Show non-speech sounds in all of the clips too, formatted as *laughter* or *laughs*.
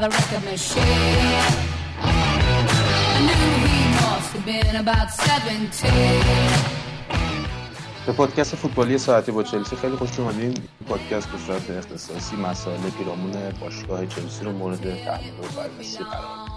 the record machine. I knew he must have been about 17. به پادکست فوتبالی ساعتی با چلسی خیلی خوش اومدین پادکست به صورت اختصاصی مسائل پیرامون باشگاه چلسی رو مورد تحلیل و بررسی قرار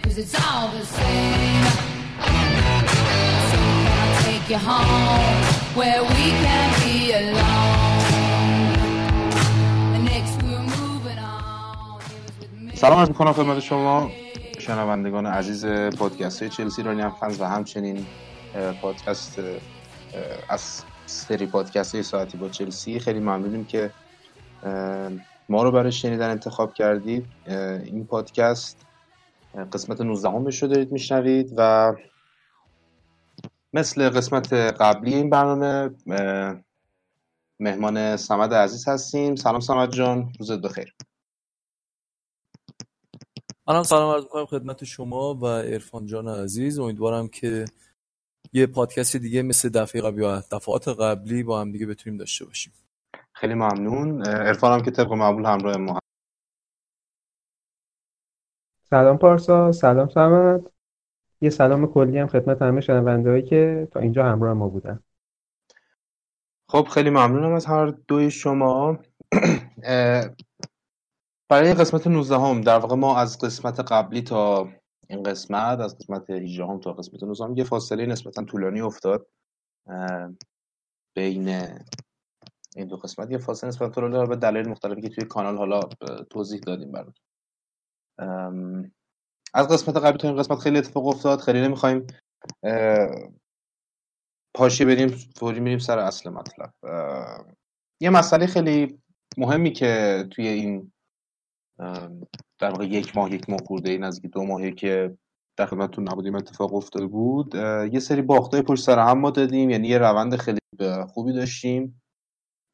cause it's all the same. So take you home where we can be alone? سلام عرض می‌کنم خدمت شما شنوندگان عزیز پادکست های چلسی رانی فنز و همچنین پادکست از سری پادکست های ساعتی با چلسی خیلی ممنونیم که ما رو برای شنیدن انتخاب کردید این پادکست قسمت 19 همش رو دارید میشنوید و مثل قسمت قبلی این برنامه مهمان سمد عزیز هستیم. سلام سمد جان روزت بخیر. منم سلام عرض می‌کنم خدمت شما و ارفان جان عزیز. امیدوارم که یه پادکست دیگه مثل دفعه قبلی و دفعات قبلی با هم دیگه بتونیم داشته باشیم. خیلی ممنون. ارفان هم که طبق معمول همراه ما سلام پارسا سلام سمت. یه سلام کلی هم خدمت همه شنوندهایی که تا اینجا همراه ما بودن. خب خیلی ممنونم از هر دوی شما. *clears throat* برای قسمت 19 هم در واقع ما از قسمت قبلی تا این قسمت از قسمت 18 هم تا قسمت 19 هم یه فاصله نسبتا طولانی افتاد. بین این دو قسمت یه فاصله نسبتا طولانی به دلایل مختلفی که توی کانال حالا توضیح دادیم براتون. از قسمت قبلی تا این قسمت خیلی اتفاق افتاد خیلی نمی‌خوایم پاشی بریم فوری میریم سر اصل مطلب. یه مسئله خیلی مهمی که توی این در واقع یک ماه یک ماه خورده این از دو ماهی که در خدمتتون نبودیم اتفاق افتاده بود. یه سری باختای پشت سر هم ما دادیم یعنی یه روند خیلی خوبی داشتیم.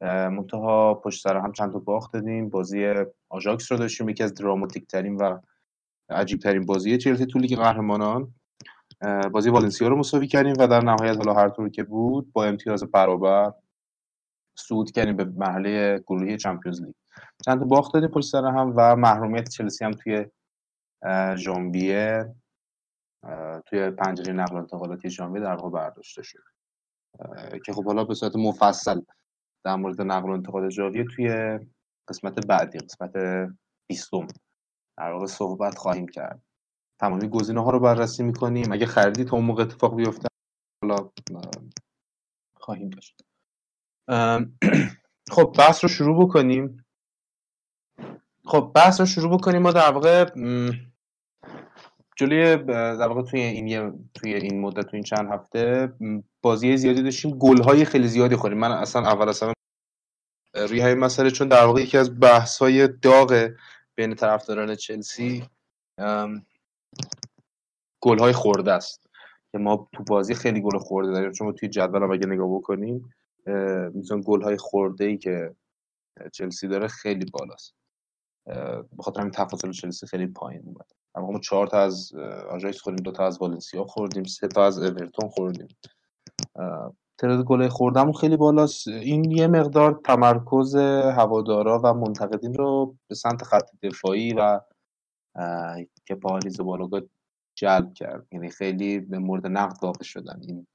منتها پشت سر هم چند تا باخت دادیم. بازی آژاکس رو داشتیم. یکی از دراماتیک ترین و عجیب ترین بازی چلسی تو لیگ قهرمانان. بازی والنسیا رو مساوی کردیم و در نهایت حالا هر طور که بود با امتیاز برابر صعود کردیم به مرحله گروهی Champions League. چند تا باخت دادیم پشت سر هم و محرومیت چلسی هم توی ژانویه توی پنجره نقل و انتقالاتی ژانویه در واقع برداشته شد. که خب حالا به صورت مفصل در مورد نقل و انتقال ژانویه توی قسمت بعدی قسمت 20 در واقع صحبت خواهیم کرد. تمامی گزینه ها رو بررسی می‌کنیم. اگه خریدی تا اون موقع اتفاق بیفته حالا خواهیم داشت. *clears throat* خب بحث رو شروع بکنیم. خب بحث رو شروع بکنیم. ما در واقع جلوی در واقع توی این توی این مدت توی این چند هفته بازی زیادی داشتیم. گل های خیلی زیادی خوریم من اصلا اول اصلا روی همین مسئله چون در واقع یکی از بحث های داغ بین طرفداران چلسی گل های خورده است. که ما تو بازی خیلی گل خورده داریم. چون توی جدول هم اگه نگاه بکنیم میتون گل های خورده ای که چلسی داره خیلی بالاست. به خاطر همین تفاضل چلسی خیلی پایین اومد اما ما چهار تا از آژاکس خوردیم دو تا از والنسیا خوردیم سه تا از اورتون خوردیم. تعداد گل خوردمون خیلی بالاست. این یه مقدار تمرکز هوادارا و منتقدین رو به سمت خط دفاعی و که پاریز بالوگا جلب کرد. یعنی خیلی به مورد نقد واقع شدن. این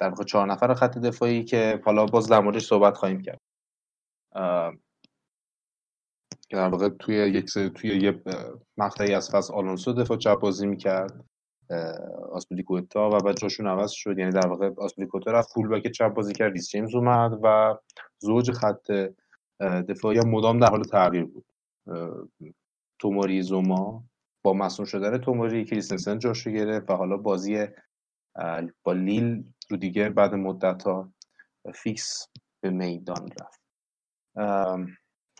در واقع چهار نفر خط دفاعی که حالا باز در موردش صحبت خواهیم کرد. که در واقع توی یک توی یه مقطعی از فصل آلونسو دفاع چپ بازی می‌کرد آسپلیکوتا و بعد جاشون عوض شد. یعنی در واقع آسپلیکوتا رفت فول بک چپ بازی کرد ریس جیمز اومد و زوج خط دفاعی مدام در حال تغییر بود. توموری زوما با مصون شدن توموری کریستنسن جاش رو گرفت و حالا بازی با لیل رو دیگه بعد مدت ها فیکس به میدان رفت.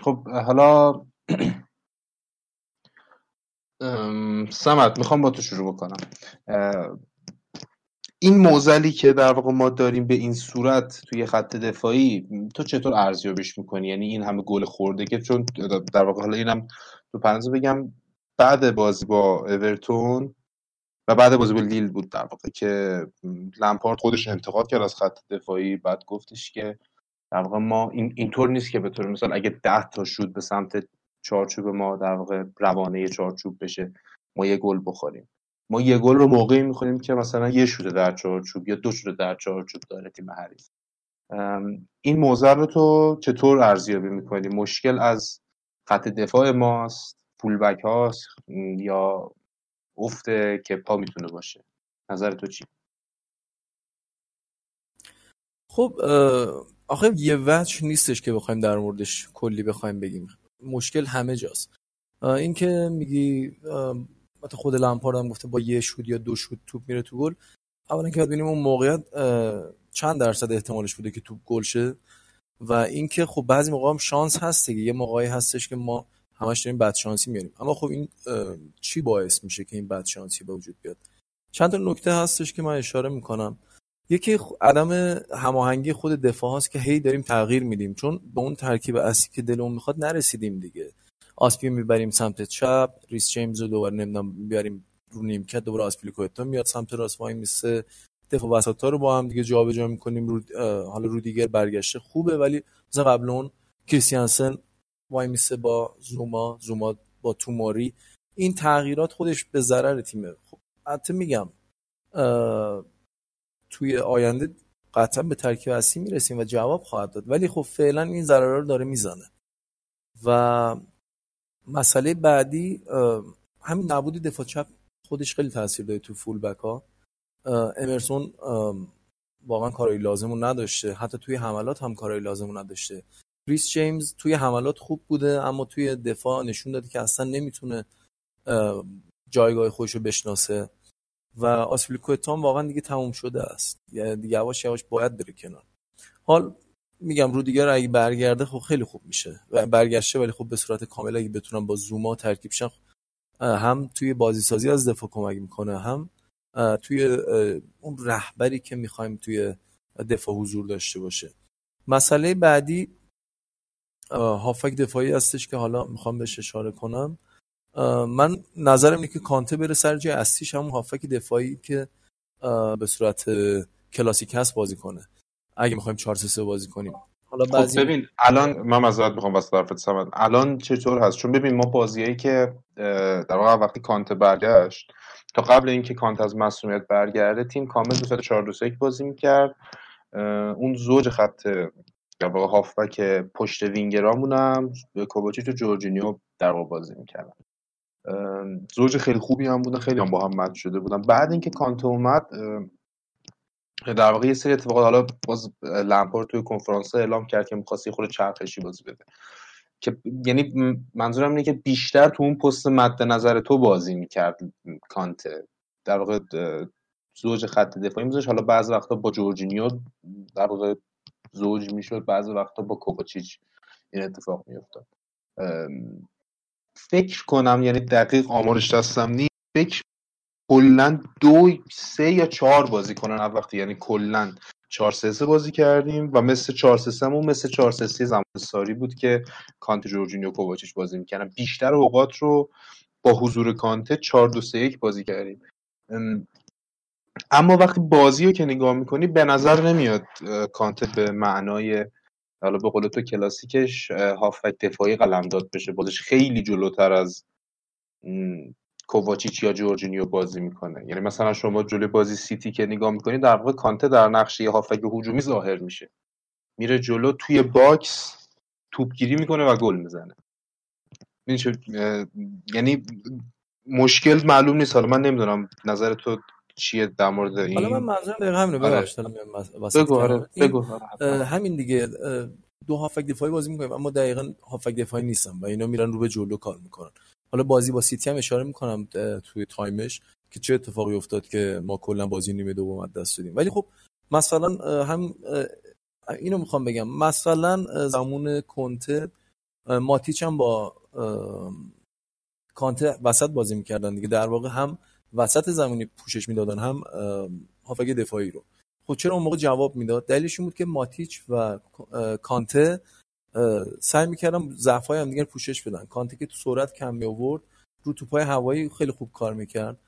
خب حالا *clears throat* سمت می‌خوام با تو شروع بکنم. این موزلی که در واقع ما داریم به این صورت توی خط دفاعی تو چطور ارزیابیش می‌کنی؟ یعنی این همه گل خورده که چون در واقع حالا اینم تو پرنزه بگم بعد بازی با اورتون و بعد بازی با لیل بود در واقع که لمپارد خودش انتقاد کرد از خط دفاعی بعد گفتش که در واقع ما این اینطور نیست که به طور مثال اگه ده تا شد به سمت چارچوب ما در واقع روانه چارچوب بشه ما یه گل بخوریم. ما یه گل رو موقعی می‌خوریم که مثلا یه شوت در چارچوب یا دو شوت در چارچوب داره تیم حریف. این موضوع رو تو چطور ارزیابی می‌کنی؟ مشکل از خط دفاع ماست فولبک هاست یا افت کپا می‌تونه باشه؟ نظر تو چی؟ خب آخه یه وجه نیستش که بخوایم در موردش کلی بخوایم بگیم. مشکل همه جاست. اینکه میگی مثلا خود لامپارد هم گفته با یه شوت یا دو شوت توپ میره تو گل. اولا که ببینیم اون موقعیت چند درصد احتمالش بوده که توپ گل شه. و اینکه خب بعضی موقع هم شانس هست دیگه. یه موقعی هستش که ما همش داریم بد شانسی میاریم. اما خب این چی باعث میشه که این بد شانسی به وجود بیاد؟ چند تا نکته هستش که من اشاره می‌کنم. یکی عدم هماهنگی خود دفاع هست که هی داریم تغییر میدیم. چون به اون ترکیب اصلی که دلمون می‌خواد نرسیدیم دیگه. آسپی می‌بریم سمت چپ ریس جیمز رو دوباره نمی‌دونم بیاریم رو نیمکت دوباره آسپیلیکوتا میاد سمت راست وای میسه. دفاع وسط رو با هم دیگه جابجا می‌کنیم رو حالا رو دیگر برگشته خوبه ولی مثلا قبل اون کریستیانسن وای میسه با زوما زوما با توماری این تغییرات خودش به ضرر تیمه. خب حتی میگم توی آینده قطعا به ترکیب اصلی می‌رسیم و جواب خواهد داد. ولی خب فعلا این ضرر رو داره می‌زنه. و مسئله بعدی همین نبودی دفاع چپ خودش خیلی تاثیر داره تو فول بک ها امرسون واقعا کارایی لازمون نداشته. حتی توی حملات هم کارایی لازمون نداشته. ریس جیمز توی حملات خوب بوده اما توی دفاع نشون داده که اصلا نمی‌تونه جایگاه خودش رو بشناسه. و آسپلیکوتان واقعا دیگه تموم شده است. یعنی دیگه یواش یواش باید بره کنار. حال میگم رو دیگه اگه برگرده خب خیلی خوب میشه. و برگشته ولی خب به صورت کامل اگه بتونم با زوما ترکیب شن هم توی بازی سازی از دفاع کمک می‌کنه هم توی اون رهبری که می‌خوایم توی دفاع حضور داشته باشه. مسئله بعدی هافک دفاعی هستش که حالا می‌خوام بهش اشاره کنم. من نظرم اینه که کانته بره سر جای اصلیش همون هافک دفاعی که به صورت کلاسیک هست بازی کنه. اگه می‌خوایم 4 3 بازی کنیم. حالا خب بعضی... خب ببین الان من معذرت می‌خوام واسه طرفت سمن الان چطور هست؟ چون ببین ما بازیایی که در واقع وقتی کانت برگشت تا قبل اینکه کانت از مسئولیت برگرده تیم کامل به صورت 4 2 بازی می‌کرد. اون زوج خط در واقع هافبک پشت وینگرامون هم کوباچیچ و جورجینیو در واقع بازی می‌کردن. زوج خیلی خوبی هم بودن خیلی هم با هم مد شده بودن. بعد اینکه کانته اومد در واقع یه سری اتفاقات حالا باز لمپارد توی کنفرانس اعلام کرد که می‌خواستی خود چرخشی بازی بده. که یعنی منظورم اینه که بیشتر تو اون پست مد نظر تو بازی می‌کرد کانته در واقع زوج خط دفاعی میذاش حالا بعضی وقتا با جورجینیو در واقع زوج می‌شد بعضی وقتا با کوپاچیچ این اتفاق میافتاد. فکر کنم یعنی دقیق آمارش دستم نیست فکر کلا دو سه یا چهار بازی کنن وقتی یعنی کلا چهار سه سه بازی کردیم و مثل چهار سه سه مثل چهار سه سه زمان ساری بود که کانت جورجینیو کوواچیچ بازی می‌کردن. بیشتر اوقات رو با حضور کانته چهار دو سه یک بازی کردیم. اما وقتی بازی رو که نگاه می‌کنی به نظر نمیاد کانته به معنای حالا به قول تو کلاسیکش هافبک دفاعی قلمداد بشه. بازیش خیلی جلوتر از کوواچیچ یا جورجینیو بازی می‌کنه. یعنی مثلا شما جلوی بازی سیتی که نگاه می‌کنی در واقع کانته در نقشه هافبک هجومی ظاهر میشه. میره جلو توی box توپگیری می‌کنه و گل می‌زنه. یعنی مشکل معلوم نیست. حالا من نمی‌دونم نظر تو چیه در مورد این؟ حالا من منظورم دقیقا همینه آره. ببخشید بگو آره بگو. همین دیگه دو هافبک دفاعی بازی می‌کنیم اما دقیقا هافبک دفاعی نیستن و اینا میرن رو به جلو کار می‌کنن. حالا بازی با سیتی هم اشاره می‌کنم توی time ش که چه اتفاقی افتاد که ما کلا بازی نیمه دوم دست دادیم. ولی خب مثلا هم اینو می‌خوام بگم. مثلا زمان کنته ماتیچ هم با کانته وسط بازی می‌کردن دیگه. در واقع هم وسط زمینی پوشش می‌دادن هم هافک دفاعی رو. خب چرا اون موقع جواب می‌داد؟ دلیلش این بود که ماتیچ و کانته سعی می‌کردن ضعفای هم دیگر پوشش بدن. کانته که تو سرعت کم می آورد رو توپای هوایی خیلی خوب کار می‌کرد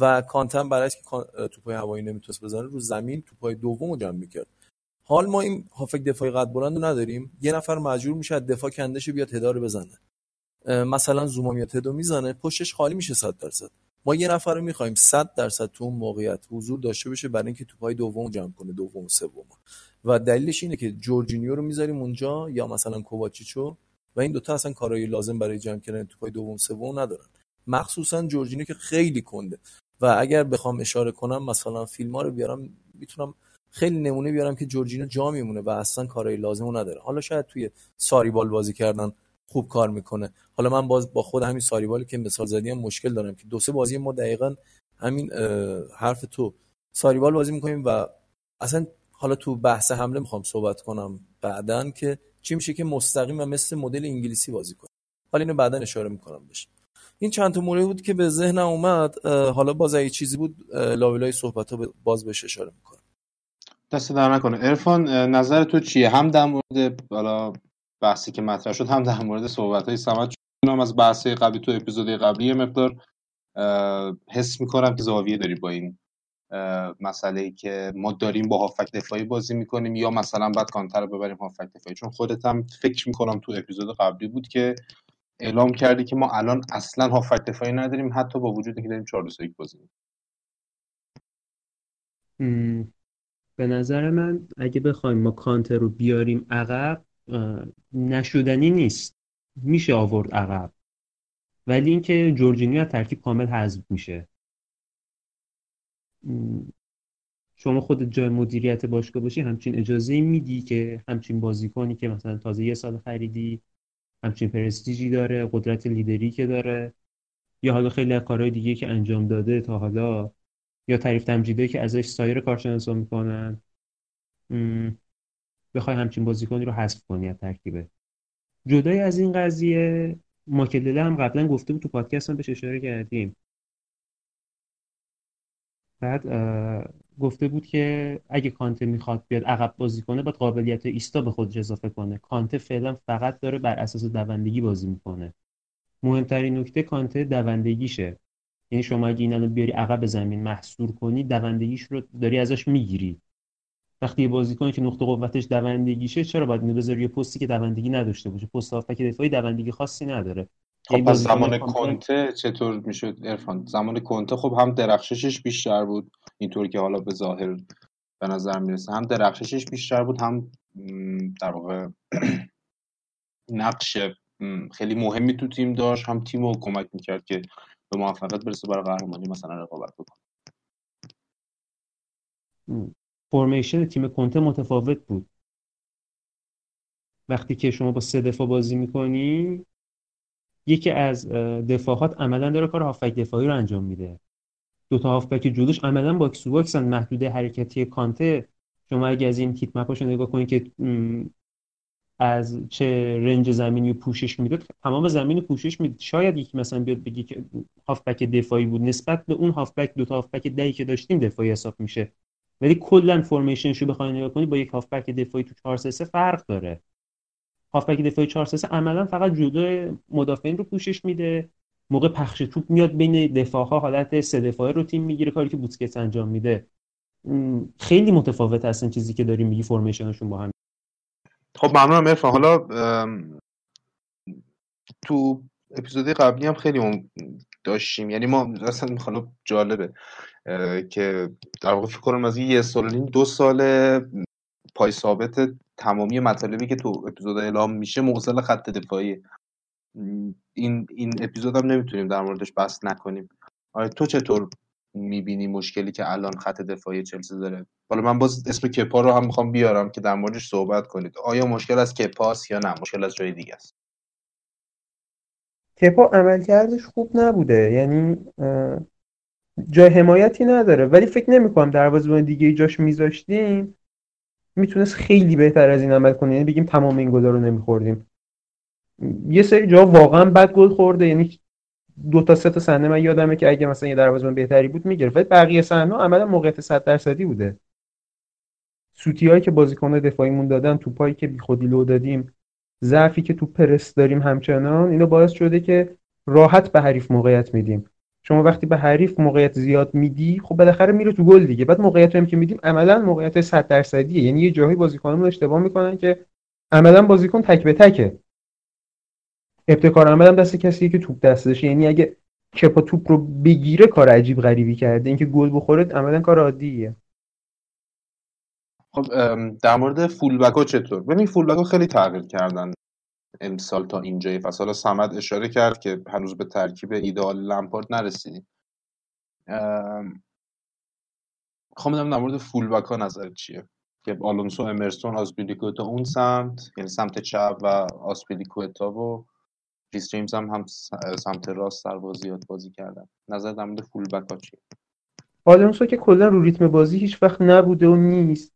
و کانته هم برعکس که توپای هوایی نمی‌تونست بزنه رو زمین توپای دوم رو جمع می‌کرد. حال ما این هافک دفاعی قد بلند نداریم. یه نفر مجبور میشه دفاع کندش بیاد هدا رو بزنه. مثلا زوما میاد هدو می‌زنه پشتش خالی میشه 100 درصد. ما یه نفر رو می‌خوایم 100 درصد تو اون موقعیت حضور داشته باشه برای اینکه توپای دوم جمع کنه دوم سوم. و دلیلش اینه که جورجینیو رو می‌ذاریم اونجا یا مثلا کوواچیچو و این دوتا اصلا کارایی لازم برای جمع کردن توپای دوم سوم ندارن. مخصوصا جورجینیو که خیلی کنده. و اگر بخوام اشاره کنم مثلا فیلم رو بیارم می‌تونم خیلی نمونه بیارم که جورجینو جا میمونه و اصلا کارای لازمو نداره. حالا شاید توی ساریبال بازی کردن خوب کار می‌کنه. حالا من باز با خود همین ساریبالی که مثال زدیم مشکل دارم که دو سه بازی ما دقیقا همین حرف تو. ساریبال بازی می‌کنیم و اصلا حالا تو بحث حمله می‌خوام صحبت کنم بعدا که چی میشه که مستقیم و مثل مدل انگلیسی بازی کنه حالا اینو بعدا اشاره می‌کنم بشه این چند تا مورد بود که به ذهنم اومد. حالا باز اگه چیزی بود لاولای صحبت ها باز بهش اشاره می‌کنم. دست در نکنه. ارفان نظر تو چیه؟ هم در مورد حالا بحثی که مطرح شد هم در مورد صحبت های سمت چون از بحث قبلی تو اپیزود قبلی مقدار حس می‌کنم که زاویه داری با این مسئله ای که ما داریم با هافک دفاعی بازی می‌کنیم یا مثلا بعد کانتر رو ببریم هافک دفاعی. چون خودت هم فکر می‌کنم تو اپیزود قبلی بود که اعلام کردی که ما الان اصلا هافک دفاعی نداریم حتی با وجود که داریم 4 بازی به نظر من اگه بخوایم ما کانتر رو بیاریم عقب نشدنی نیست. میشه آورد عقب. ولی اینکه جورجینیو از ترکیب کامل حذف میشه. شما خود جای مدیریت باشگاه باشی همچین اجازه میدی که همچین بازیکنی که مثلا تازه یه سال خریدی همچین پرستیجی داره قدرت لیدری که داره یا حالا خیلی کارهای دیگه که انجام داده تا حالا یا تعریف تمجیده که ازش سایر کارشناسا می‌کنن. بخوای همچین بازیکنی رو حذف کنی از ترکیبه. جدای از این قضیه ماکلله هم قبلا گفته بود تو پادکست هم بهش اشاره کردیم. بعد گفته بود که اگه کانته می‌خواد بیاد عقب بازی کنه باید قابلیت ایستا به خودش اضافه کنه. کانته فعلا فقط داره بر اساس دوندگی بازی می‌کنه. مهمترین نکته کانته دوندگیشه. یعنی شما اگه این بیاری عقب زمین محصور کنی دوندگیش رو داری ازش می‌گیری. وقتی یه بازیکن که نقطه قوتش دوندگیشه چرا باید اینو بذاری یه پستی که دوندگی نداشته باشه؟ پست هافبک دفاعی دوندگی خاصی نداره. خب پس زمان کنته چطور می‌شد؟ ارفان زمان کنته خب هم درخششش بیشتر بود اینطور که حالا به ظاهر به نظر می‌رسه. هم درخششش بیشتر بود هم در واقع *clears throat* نقش خیلی مهمی تو تیم داشت. هم تیم رو کمک می‌کرد که به موفقیت برسه برای قهرمانی مثلا رقابت بکنه. formation تیم کنته متفاوت بود. وقتی که شما با سه دفاع بازی می‌کنی یکی از دفاعات عملا داره کار هافبک دفاعی رو انجام میده. دو تا هافبک جلوش عملا box to box ن محدوده حرکتی کانته شما اگه از این کیت مپاشو نگاه کنید که از چه رنج زمینی پوشش می‌داد تمام زمین پوشش می‌داد. شاید یکی مثلا بیاد بگی که هافبک دفاعی بود. نسبت به اون هافبک دو تا هافبک دهی که داشتیم دفاعی حساب میشه. ولی کلا فرمیشنش رو بخوای نگاه کنی با یک هافبک دفاعی تو 4 3 فرق داره. هافبک دفاعی 4 3 عملا فقط جلو مدافعین رو پوشش میده. موقع پخش توپ میاد بین دفاع ها حالت سه دفاعه رو تیم می‌گیره کاری که بوسکت انجام میده. خیلی متفاوت هستن چیزی که داریم میگی فرمیشنشون با هم. خب ممنونم ارفان. حالا تو اپیزودی قبلی هم خیلی داشتیم. یعنی ما اصلا حالا جالبه. که در واقع فکر کنم از یه سال دو سال پای ثابت تمامی مطالبی که تو اپیزود اعلام میشه موصل خط دفاعی. این این اپیزود هم نمی‌تونیم در موردش بحث نکنیم. آره تو چطور می‌بینی مشکلی که الان خط دفاعی چلسی داره؟ حالا من باز اسم کپا رو هم می‌خوام بیارم که در موردش صحبت کنید. آیا مشکل از کپاست یا نه؟ مشکل از جای دیگه است. کپا عملکردش خوب نبوده. یعنی جای حمایتی نداره. ولی فکر نمی‌کنم دروازه‌بان دیگه جاش میذاشتیم می‌تونست خیلی بهتر از این عمل کنه. یعنی بگیم تمام این گلا رو نمیخوردیم. یه سری جا واقعا بد گل خورده. یعنی دو تا سه تا صحنه من یادمه که اگه مثلا یه دروازه‌بان بهتری بود می‌گرفت. ولی بقیه صحنه عملا موقعیت 100 درصدی بوده. سوتیایی که بازیکن دفاعیمون دادن توپایی که بیخودی لو دادیم ضعفی که تو پرس داریم همچنان اینو باعث شده که راحت به حریف موقعیت میدیم. شما وقتی به حریف موقعیت زیاد میدی خب بالاخره میره تو گل دیگه. بعد موقعیت هم که میدیم عملا موقعیت 100 درصدیه. یعنی یه جاهایی بازیکنمون اشتباه می‌کنن که عملا بازیکن تک به تکه. ابتکار عمل هم دست کسی که توپ دستشه. یعنی اگه کپا توپ رو بگیره کار عجیب غریبی کرده. اینکه گل بخوره عملا کار عادیه. خب در مورد فولبک ها چطور؟ ببین فولبک ها خیلی تغییر کردن. امسال تا اینجای فصل. سمد اشاره کرد که هنوز به ترکیب ایدئال لمپارد نرسیدیم. خب در مورد full back ها نظر چیه؟ که آلونسو امرسون آسپیلیکوتا اون سمت یعنی سمت چپ و آسپیلیکوتا و ریس جیمز هم هم سمت راست در بازیات بازی کردن. نظر در مورد full ها چیه؟ آلونسو که کلا رو ریتم بازی هیچ وقت نبوده و نیست.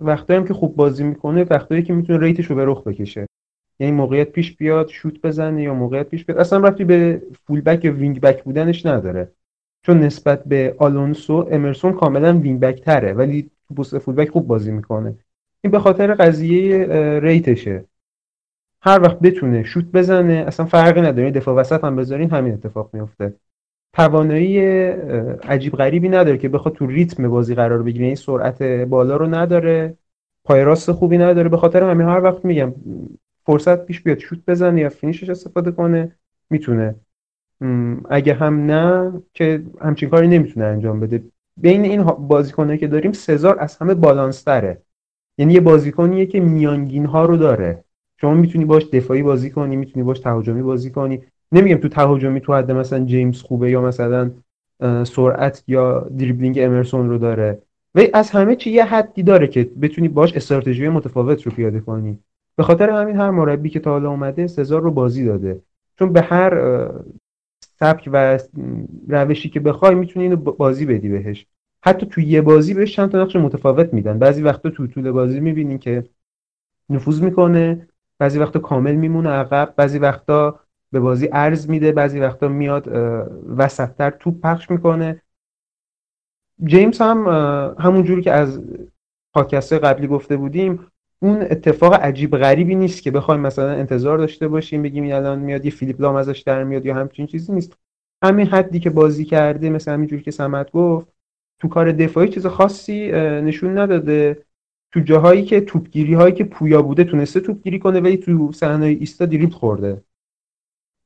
وقتی هم که خوب بازی می‌کنه وقتی که می‌تونه ریتش رو به رخ بکشه. یعنی موقعیت پیش بیاد شوت بزنه یا موقعیت پیش بیاد. اصلا ربطی به full back یا wing back بودنش نداره. چون نسبت به آلونسو امرسون کاملا wing back تره ولی تو پست full back خوب بازی می‌کنه. این به خاطر قضیه ریتشه. هر وقت بتونه شوت بزنه اصلا فرقی نداره. دفاع وسط هم بذارین همین اتفاق میفته توانایی عجیب غریبی نداره که بخواد تو ریتم بازی قرار بگیره. این سرعت بالا رو نداره. پای راست خوبی نداره. به خاطر همین هر وقت میگم فرصت پیش بیاد شوت بزنه یا finish ش استفاده کنه می‌تونه. اگه هم نه که همچین کاری نمی‌تونه انجام بده. بین این بازیکنایی که داریم سزار از همه بالانستره. یعنی یه بازیکنیه که میانگین ها رو داره. شما می‌تونی باش دفاعی بازی کنی می‌تونی باش تهاجمی بازی کنی. نمیگم تو تهاجمی تو حد مثلا جیمز خوبه یا مثلا سرعت یا دریبلینگ امرسون رو داره. و از همه چی یه حدی داره که بتونی باش استراتژی متفاوت رو پیاده کنی. به خاطر همین هر مربی که تا حالا اومده سزار رو بازی داده. چون به هر سبک و روشی که بخوای می‌تونی اینو بازی بدی بهش. حتی تو یه بازی بهش چند تا نقش متفاوت میدن. بعضی وقتا تو طول بازی می‌بینین که نفوذ می‌کنه بعضی وقتا کامل میمونه عقب. بعضی وقتا به بازی ارز میده بعضی وقتا میاد وسطتر توپ پخش می‌کنه. جیمز هم همون جوری که از پاکست قبلی گفته بودیم اون اتفاق عجیب غریبی نیست که بخوایم مثلا انتظار داشته باشیم بگیم الان میاد یه فیلیپ لام ازش در میاد یا همچین چیزی نیست. همین حدی که بازی کرده مثلا همین جوری که سمت گفت تو کار دفاعی چیز خاصی نشون نداده. تو جاهایی که توپگیری هایی که پویا بوده تونسته توپگیری کنه ولی تو صحنه ایستا دریبل خورده.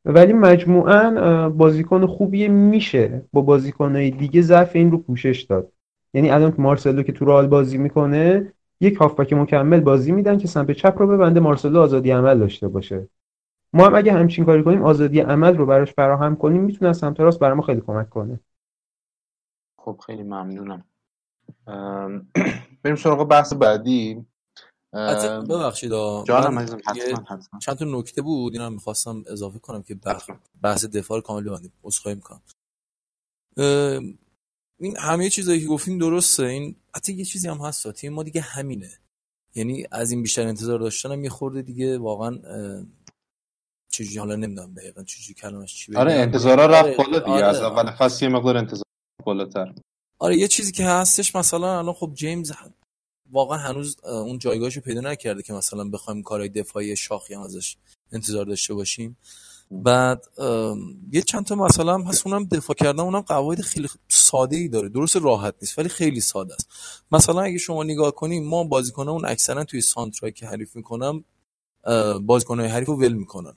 ولی مجموعا بازیکن خوبیه میشه با بازیکنهای دیگه ضعف این رو پوشش داد. یعنی الان مارسلو که تو رال بازی می‌کنه یک هافبک مکمل بازی میدن که سمت چپ رو ببنده مارسلو آزادی عمل داشته باشه. ما هم اگه همچین کاری کنیم آزادی عمل رو براش فراهم کنیم می‌تونه سمت راست برای ما خیلی کمک کنه. خب خیلی ممنونم. بریم سراغ بحث بعدی. ببخشید جانم چند تا نکته بود اینا می‌خواستم اضافه کنم که بحث دفاع کامل ببندیم. عذرخواهی می‌کنم. این همه چیزایی که گفتیم درسته. این حتی یه چیزی هم هست. تیم ما دیگه همینه. یعنی از این بیشتر انتظار داشتنم یه خورده دیگه واقعا چجوری حالا نمی‌دونم دقیقا چجوری کلمش چی آره انتظارا رفت آره، بالا دیگه. آره. از اول فصل یه مقدار انتظار بالاتر. آره یه چیزی که هستش مثلا الان خب جیمز واقعا هنوز اون جایگاهشو پیدا نکرده که مثلا بخوایم کارهای دفاعی شاخی هم ازش انتظار داشته باشیم. بعد یه چند تا مثلا هم هست اونم دفاع کردن اونم قواعد خیلی ساده ای داره. درست راحت نیست ولی خیلی ساده است. مثلا اگه شما نگاه کنیم ما بازیکنان اون اکثرا توی سانترای که حریف می‌کنم بازیکنای حریف رو ول می‌کنن.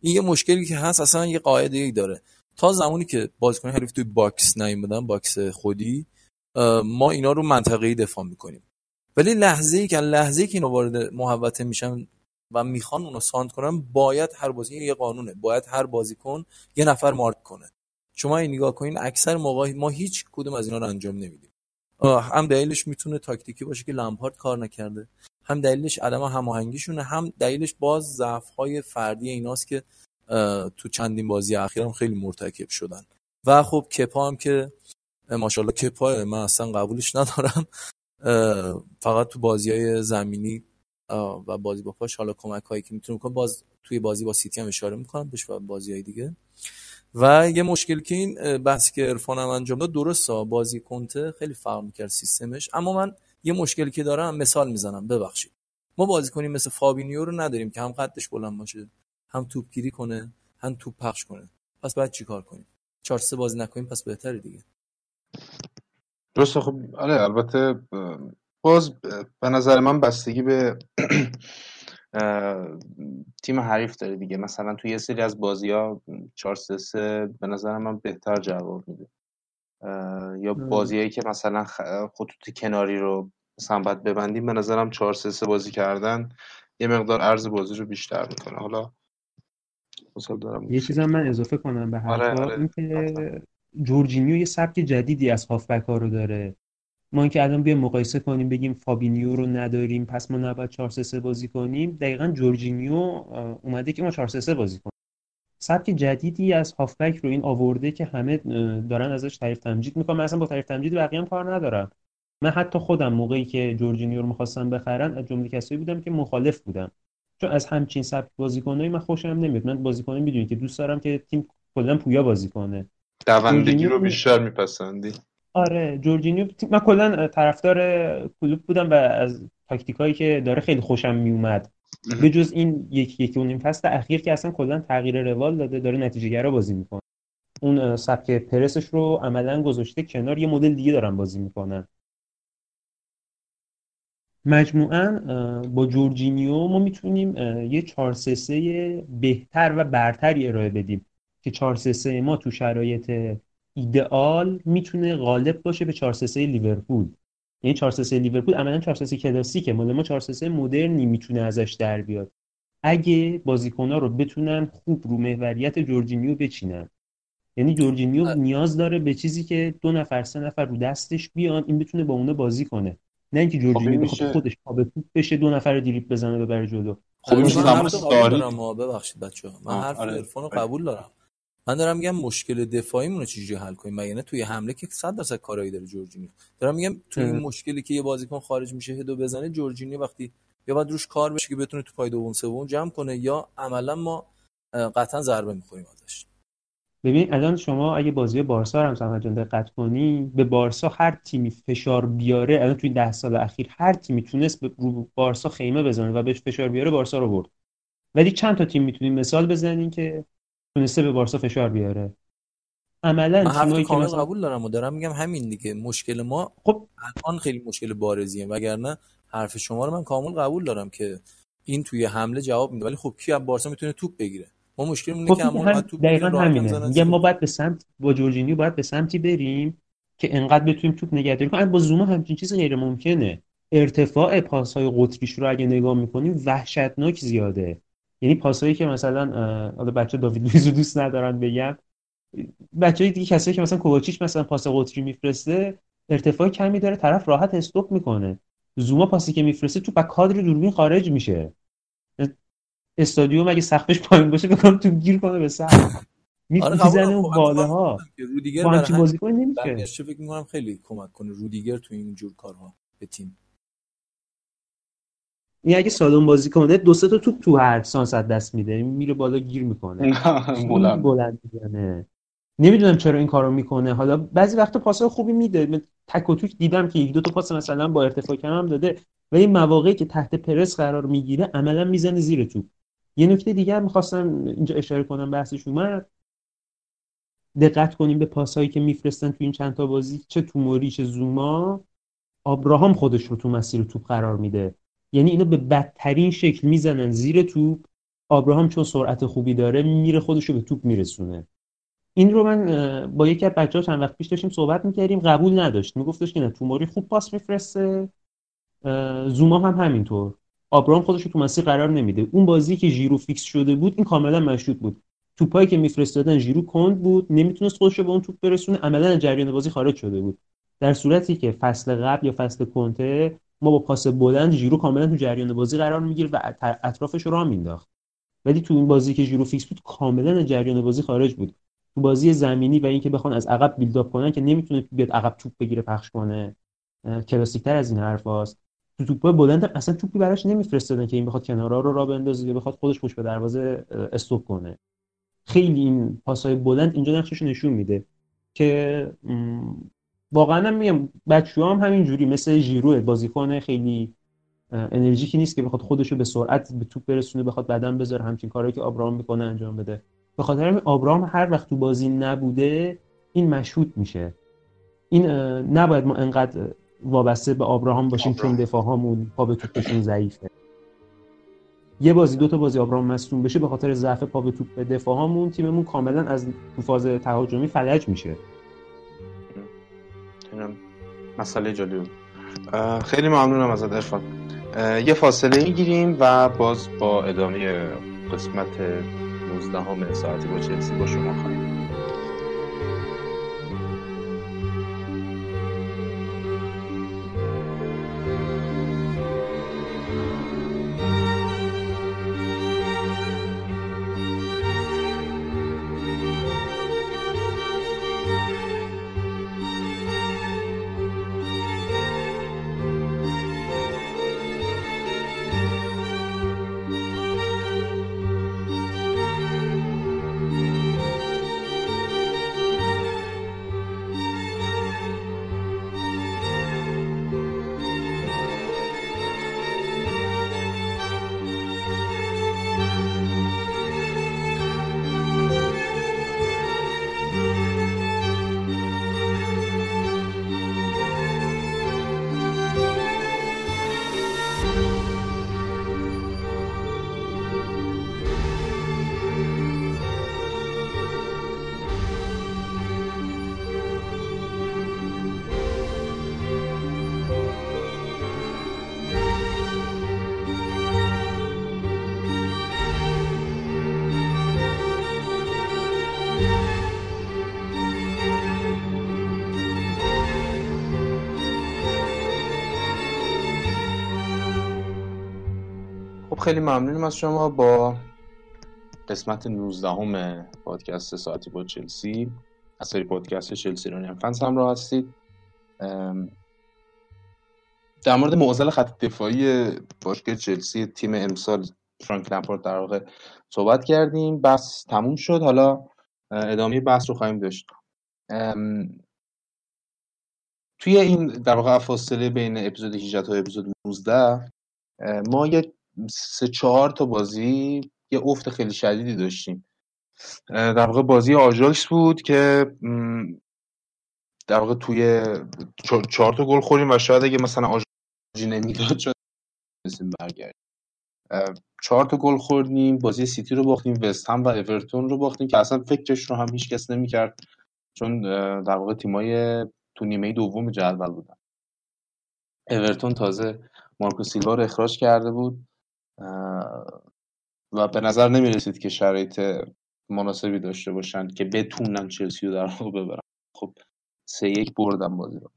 این یه مشکلی که هست اصلا یه قاعده ای داره. تا زمانی که بازیکن حریف توی box نیومدن box خودی ما اینا رو منطقه‌ای دفاع می‌کنیم. ولی لحظه ای که لحظه ای که اینا وارد محوطه میشن و می‌خوان اونو ساند کنن باید هر بازی یه قانونه باید هر بازیکن یه نفر مارک کنه. شما این نگاه کنین اکثر موقع ما هیچ کدوم از اینا رو انجام نمیدیم. هم دلیلش می‌تونه تاکتیکی باشه که لمپارد کار نکرده هم دلیلش عدم هماهنگیشونه هم دلیلش باز ضعف های فردی ایناست که تو چندین بازی اخیرم خیلی مرتکب شدن. و خب کپا هم که ماشاءالله کپا من اصلا قبولش ندارم. فقط تو بازی های زمینی و بازی با پاش حالا کمک هایی که می‌تونه کنه باز توی بازی با سیتی هم اشاره می‌کنم بهش و بازی های دیگه. و یه مشکل که این بحثی که عرفان هم انجام داد درسته بازی کنته خیلی فرق می‌کرد سیستمش. اما من یه مشکلی که دارم مثال می‌زنم ببخشید. ما بازی کنیم مثل فابینیو رو نداریم که هم قدش بلند باشه هم توپگیری کنه هم توپ پخش کنه. پس باید چیکار کنیم؟ چهار سه بازی نکنیم پس بهتره دیگه. درسته خب آره البته باز به نظر من بستگی به *clears throat* تیم حریف داره دیگه. مثلا توی یه سری از بازی ها 4 3 به نظر من بهتر جواب میده. یا بازیایی که مثلا خطوط کناری رو مثلا باید ببندیم به نظرم 4 3 بازی کردن یه مقدار ارز بازی رو بیشتر می‌کنه. حالا دارم یه چیزم من اضافه کنم به حرفا. آره آره. اینکه جورجینیو یه سبک جدیدی از هافبک ها رو داره. ما اینکه الان بیایم مقایسه کنیم بگیم فابینیو رو نداریم پس ما نباید 4 3 بازی کنیم. دقیقا جورجینیو اومده که ما 4 3 بازی کنیم. سبک جدیدی از هافبک رو این آورده که همه دارن ازش تعریف تمجید می‌کنن. من اصلا با تعریف تمجید بقیه هم کار ندارم. من حتی خودم موقعی که جورجینیو رو می‌خواستم بخرن از جمله کسایی بودم که مخالف بودم. چون از همچین سبک بازیکنایی من خوشم نمیاد. من بازیکن می‌دونی که دوست دارم که تیم کلا پویا بازی کنه. دوندگی رو بیشتر میپسندی. آره جورجینیو من کلا طرفدار کلوب بودم و از تاکتیکایی که داره خیلی خوشم میومد. به جز این یکی یکی اون این فصل اخیر که اصلا کلا تغییر روال داده داره نتیجه گرا بازی می‌کنه. اون سبک پرسش رو عملا گذاشته کنار یه مدل دیگه دارن بازی می‌کنن. مجموعا با جورجینیو ما می‌تونیم یه 4 بهتر و برتری ارائه بدیم که 4 ما تو شرایط ایدئال می‌تونه غالب باشه به 4 لیورپول. یعنی 4 لیورپول عملا 4 کلاسیکه. مال ما 4 مدرنی می‌تونه ازش در بیاد. اگه بازیکن‌ها رو بتونن خوب رو محوریت جورجینیو بچینن. یعنی جورجینیو نیاز داره به چیزی که دو نفر سه نفر رو دستش بیان این بتونه با اونه بازی کنه. نه اینکه جورجینیو خب بخواد خودش پا به توپ بشه دو نفر دریپ بزنه ببره جلو. خب این دارم ببخشید بچه‌ها. من حرف آره. عرفان رو قبول دارم. من دارم میگم مشکل دفاعیمون رو چجوری حل کنیم؟ مگه توی حمله که 100 درصد کارایی داره جورجینیو. دارم میگم تو این مشکلی که یه بازیکن خارج میشه هدو بزنه جورجینیو وقتی یا باید روش کار بشه که بتونه تو پای دوم سوم جمع کنه یا عملا ما قطعا ضربه می‌خوریم ازش. ببین الان شما اگه بازی بارسا رو هم جان دقت کنی به بارسا هر تیمی فشار بیاره الان توی ده سال اخیر هر تیمی تونست رو بارسا خیمه بزنه و بهش فشار بیاره بارسا رو برد. ولی چند تا تیم می‌تونیم مثال بزنیم که تونسته به بارسا فشار بیاره. عملا تیمایی که مثلا قبول دارم و دارم میگم همین دیگه. مشکل ما خب. الان خیلی مشکل بارزیه. وگرنه حرف شما رو من کامل قبول دارم که این توی حمله جواب میده. ولی خب کی از بارسا می‌تونه توپ بگیره؟ ما مشکل اینه خب که هم توپ دقیقاً همینه. میگم ما باید به سمت با جورجینیو باید به سمتی بریم که انقدر بتونیم توپ نگهداری کنیم با زوما همچین چیزی غیر ممکنه. ارتفاع پاس های قطریش رو اگه نگاه می‌کنیم وحشتناک زیاده. یعنی پاسایی که مثلا حالا بچه داوید لوئیز دوست ندارن بگم بچه دیگه کسایی که مثلا کوواچیچ مثلا پاس قطری میفرسته ارتفاع کمی داره طرف راحت استوب می‌کنه. زوما پاسی که میفرسته تو با کادر دوربین خارج میشه. استادیوم اگه سقفش پایین باشه بکنم تو گیر کنه به سقف. می‌زنه اون خب، باله ها. رودیگر بازیکن نمیشه. فکر می‌کنم خیلی کمک کنه. رودیگر تو این جور کارها به تیم. این اگه سالون بازی کنه دو سه تا توپ تو هر سانس دست میده. میره بالا گیر می‌کنه. بلند. *laughs* بلند می‌زنه. نمی‌دونم چرا این کارو می‌کنه. حالا بعضی وقتا پاسای خوبی میده. تک و توک دیدم که یک دو تا پاس مثلا با ارتفاع کم هم داده. ولی مواقعی که تحت پرس قرار می‌گیره عملا می‌زنه زیر توپ. یه نکته دیگه هم می‌خواستم اینجا اشاره کنم بحثش اومد. دقت کنیم به پاسایی که میفرستن تو این چند تا بازی چه توموری چه زوما. آبراهام خودش رو تو مسیر توپ قرار میده. یعنی اینو به بدترین شکل می‌زنن زیر توپ. آبراهام چون سرعت خوبی داره میره خودش رو به توپ میرسونه. این رو من با یکی از بچه‌ها چند وقت پیش داشتیم صحبت می‌کردیم قبول نداشت. میگفتش که نه توموری خوب پاس میفرسته. زوما هم همینطور. آبراهام خودش رو تو مسیر قرار نمیده. اون بازی که ژیرو فیکس شده بود این کاملا مشروط بود. توپایی که میفرستادن ژیرو کند بود نمی‌تونست خودش رو به اون توپ برسونه عملا جریان بازی خارج شده بود. در صورتی که فصل قبل یا فصل کنته ما با پاس بلند ژیرو کاملا تو جریان بازی قرار می‌گیره و اطرافش رو راه مینداخت. ولی تو این بازی که ژیرو فیکس بود کاملا جریان بازی خارج بود. تو بازی زمینی و اینکه بخوان از عقب build up کنن که نمی‌تونه بیاد عقب توپ بگیره پخش کنه. کلاسیکتر از این حرفاست تو توپ بلند اصلا توپی براش نمیفرستادن که این بخواد کنارا رو راه بندازه یا بخواد خودش پشت به دروازه استوپ کنه. خیلی این پاسای بلند اینجا نقشش نشون میده که واقعا هم میگم بچه هم همین جوری مثل ژیرو بازیکن خیلی انرژیکی نیست که بخواد خودشو به سرعت به توپ برسونه بخواد بدن بذاره همچین کاری که آبراهام می‌کنه انجام بده. به خاطر همین آبراهام هر وقت تو بازی نبوده این مشهود میشه. این نباید ما انقدر وابسته به آبراهام باشیم چون دفاعهامون پا به توپشون ضعیفه. یه بازی دو تا بازی آبراهام مصدوم بشه به خاطر ضعف پا به توپ دفاعهامون تیممون کاملا از تو فاز تهاجمی فلج میشه. مسئله جالب خیلی ممنونم ازت ارفان یه فاصله می‌گیریم و باز با ادامه قسمت 19 ساعتی با چلسی با شما خواهیم. خیلی ممنونیم از شما با قسمت 19 همه پادکست ساعتی با چلسی. از سری پادکست چلسی رو فنس هم را هستید. در مورد معضل خط دفاعی باشگاه چلسی تیم امسال فرانک لمپارد در واقع صحبت کردیم. بس تموم شد. حالا ادامه بحث رو خواهیم داشت. توی این در واقع فاصله بین اپیزود 18 تا اپیزود 19 ما یه سه چهار تا بازی یه افت خیلی شدیدی داشتیم. در واقع بازی آژاکس بود که در واقع توی چهار تا گل خوریم و شاید اگه مثلا آژاکس نمی‌داد شد برگردیم. چهار تا گل خوردیم بازی سیتی رو باختیم وست هم و اورتون رو باختیم که اصلا فکرش رو هم هیچ کس نمی‌کرد. چون در واقع تیمای تو نیمه دوم جدول بودن. اورتون تازه مارکو سیلوا رو اخراج کرده بود. و به نظر نمی رسید که شرایط مناسبی داشته باشن که بتونن چلسی رو در واقع ببرن خب سه یک بردن بازی رو.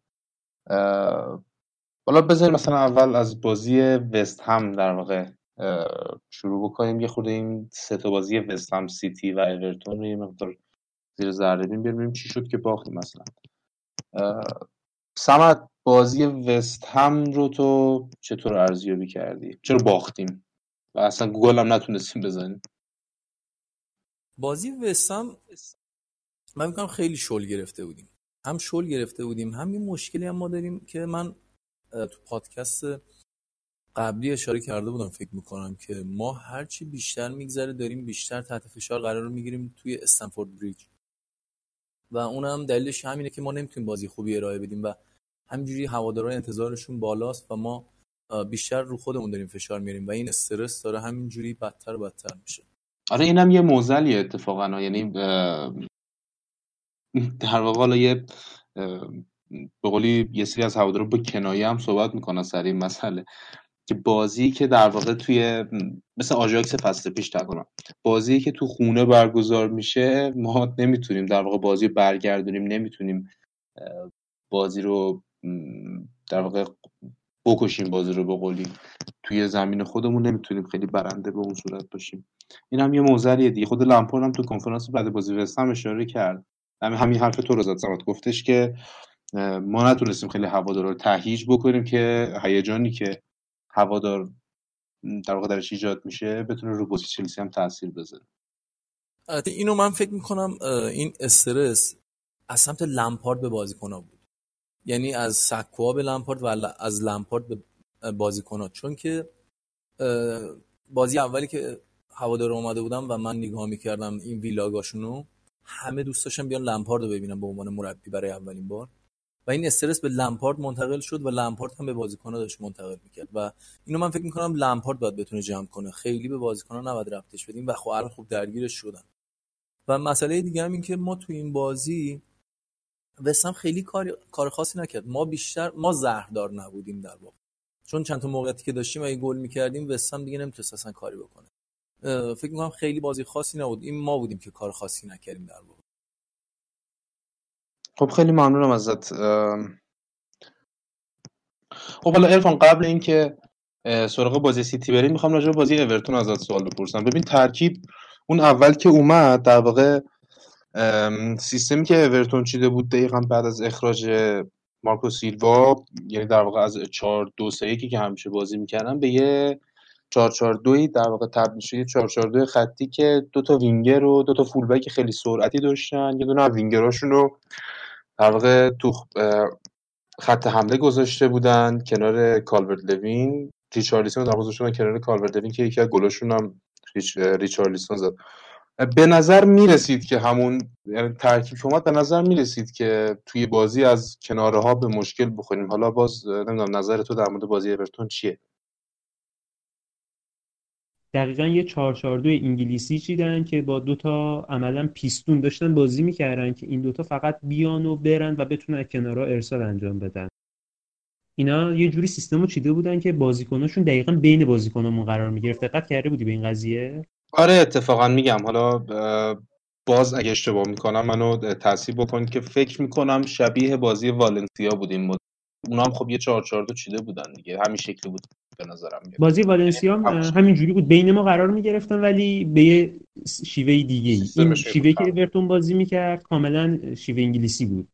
حالا بذاریم مثلا اول از بازی وست هم در واقع شروع بکنیم. یه خورده این سه تا بازی وست هم سیتی و اورتون رو یه مقدار زیر ذره ببینیم چی شد که باختیم مثلا. سمت بازی وست هم رو تو چطور ارزیابی کردی؟ چرا باختیم؟ و اصلا گوگل هم نتونستیم بزنیم. بازی وسام من میگم خیلی شل گرفته بودیم. هم شل گرفته بودیم هم این مشکلی هم ما داریم که من تو پادکست قبلی اشاره کرده بودم فکر می‌کنم که ما هرچی بیشتر میگذره داریم بیشتر تحت فشار قرار می‌گیریم توی استنفورد بریج. و اونم دلیلش همینه که ما نمی‌تونیم بازی خوبی ارائه بدیم و همینجوری هواداران انتظارشون بالاست و ما بیشتر رو خودمون داریم فشار میاریم و این استرس داره همینجوری بدتر و بدتر میشه. آره اینم یه موزلیه اتفاقا. یعنی در واقع حالا یه به قولی یه سری از هوادارا با کنایه هم صحبت می‌کنن سر این مسئله که بازی که در واقع توی مثل آژاکس فصل پیش تکنم بازی که تو خونه برگزار میشه ما نمی‌تونیم در واقع بازی برگردونیم نمی‌تونیم بازی رو در واقع بکشیم بازی رو به قولی. توی زمین خودمون نمی‌تونیم خیلی برنده به اون صورت باشیم. این هم یه موزلیه دیگه. خود لامپور هم تو کنفرانس بعد بازی وستهم اشاره کرد. همین همین حرف تو رو زد گفتش که ما نتونستیم خیلی هوادار رو تهییج بکنیم که هیجانی که هوادار در واقع درش ایجاد میشه بتونه رو بازی چلسی هم تاثیر بذاره. اینو من فکر می‌کنم این استرس از سمت لمپارد به بازیکن‌ها بود. یعنی از سکوها به لمپارد و از لمپارد به بازیکن‌ها چون که بازی اولی که هوادار اومده بودم و من نگاه می‌کردم این ویلاگاشونو همه دوست بیان لمپارد رو ببینم به عنوان مربی برای اولین بار. و این استرس به لمپارد منتقل شد و لمپارد هم به بازیکن‌ها داشت منتقل می‌کرد. و اینو من فکر می‌کنم لمپارد باید بتونه جمع کنه. خیلی به بازیکن‌ها نباید رفتش بدیم و خب خوب درگیرش شدن. و مسئله دیگه هم این که ما تو این بازی وسام خیلی کار کار خاصی نکرد. ما بیشتر ما زهردار نبودیم در واقع. چون چند تا موقعیتی که داشتیم اگه گل می‌کردیم وسام دیگه نمی‌تونست اصلا کاری بکنه. فکر می‌کنم خیلی بازی خاصی نبود. این ما بودیم که کار خاصی نکردیم در واقع. خب خیلی ممنونم ازت. خب حالا ارفان قبل اینکه سراغ بازی سیتی بریم می‌خوام راجع به بازی اورتون ازت سوال بپرسم. ببین ترکیب اون اول که اومد در واقع سیستمی که اورتون چیده بود دقیقا بعد از اخراج مارکو سیلوا یعنی در واقع از 4 2 3 که همیشه بازی می‌کردن به یه 4 4 2 در واقع تبدیل شد. 4 4 2 خطی که دو تا وینگر و دو تا فولبک خیلی سرعتی داشتن. یه دونه وینگراشون رو در واقع تو خط حمله گذاشته بودن کنار کالورت لوین. ریچارلیسون در گذاشته کنار کالورت لوین که یکی از گلاشون هم ریچ... ریچارلیسون زد. به نظر می‌رسید که همون یعنی ترکیب اومد به نظر می‌رسید که توی بازی از کناره ها به مشکل بخوریم؟ حالا باز نمی‌دونم نظر تو در مورد بازی اورتون چیه؟ دقیقا یه 442 انگلیسی چیدن که با دوتا عملا پیستون داشتن بازی می‌کردن که این دوتا فقط بیان و برن و بتونن کنارا ارسال انجام بدن. اینا یه جوری سیستم رو چیده بودن که بازیکناشون دقیقا بین بازیکنامون قرار می‌گرفت. دقت کرده بودی به این قضیه؟ آره اتفاقا میگم. حالا باز اگه اشتباه می‌کنم منو تصحیح بکنید که فکر می‌کنم شبیه بازی والنسیا بود این مد... اونا هم خب یه 4 4 چیده بودن دیگه. همین شکلی بود به نظرم بازی والنسیا هم همین جوری بود. بین ما قرار می‌گرفتن ولی به یه شیوه دیگه ای این شیوه که اورتون بازی می‌کرد کاملا شیوه انگلیسی بود.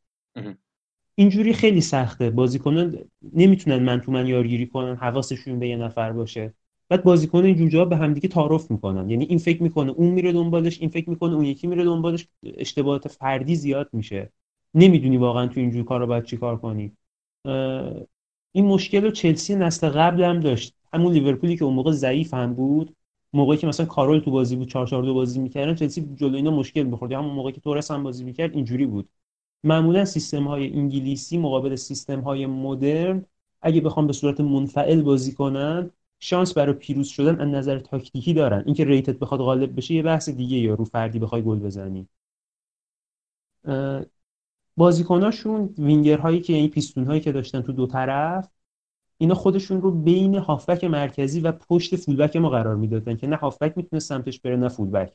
اینجوری خیلی سخته. بازیکنان نمی‌تونن من تو من یارگیری کنن. حواسشون به یه نفر باشه. بعد بازیکن این جوجه به همدیگه تعارف می‌کنن. یعنی این فکر می‌کنه اون میره دنبالش این فکر می‌کنه اون یکی میره دنبالش. اشتباهات فردی زیاد میشه. نمی‌دونی واقعا تو اینجور کارا باید چیکار کنی. این مشکل رو چلسی نسل قبل هم داشت. همون لیورپولی که اون موقع ضعیف هم بود. موقعی که مثلا کارول تو بازی بود 4 4 2 بازی می‌کردن چلسی جلو اینا مشکل می‌خورد. همون موقعی که تورس هم بازی می‌کرد اینجوری بود. معمولا سیستم های انگلیسی مقابل سیستم های مدرن اگه بخوام به صورت منفعل بازی کنن شانس برای پیروز شدن از نظر تاکتیکی دارن. اینکه rate ت بخواد غالب بشه یه بحث دیگه یا رو فردی بخوای گل بزنی. بازیکناشون وینگر هایی که یعنی پیستون هایی که داشتن تو دو طرف اینا خودشون رو بین هافبک مرکزی و پشت فولبک ما قرار می‌دادن که نه هافبک می‌تونه سمتش بره نه فولبک.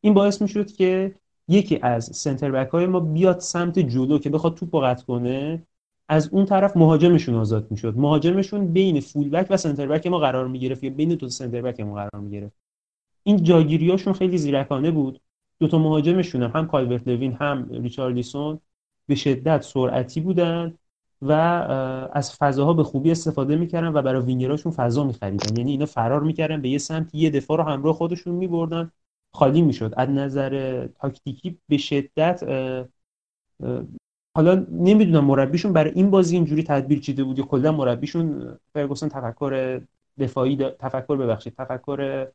این باعث می‌شد که یکی از سنتر بک های ما بیاد سمت جلو که بخواد توپ قطع کنه. از اون طرف مهاجمشون آزاد می‌شد. مهاجمشون بین فول بک و سنتر بک ما قرار می‌گرفت یا بین دو سنتر بک ما قرار می‌گرفت. این جاگیریاشون خیلی زیرکانه بود. دو تا مهاجمشون هم, هم کالورت لوین هم ریچارلیسون به شدت سرعتی بودن و از فضاها به خوبی استفاده می‌کردن و برای وینگراشون فضا میخریدن. یعنی اینا فرار می‌کردن به یه سمت یه دفاع رو همراه خودشون میبردن خالی می‌شد. از نظر تاکتیکی به شدت حالا نمی‌دونم مربیشون برای این بازی اینجوری تدبیر چیده بود یا کلا مربیشون فرگوسن تفکر دفاعی دا... تفکر ببخشید تفکر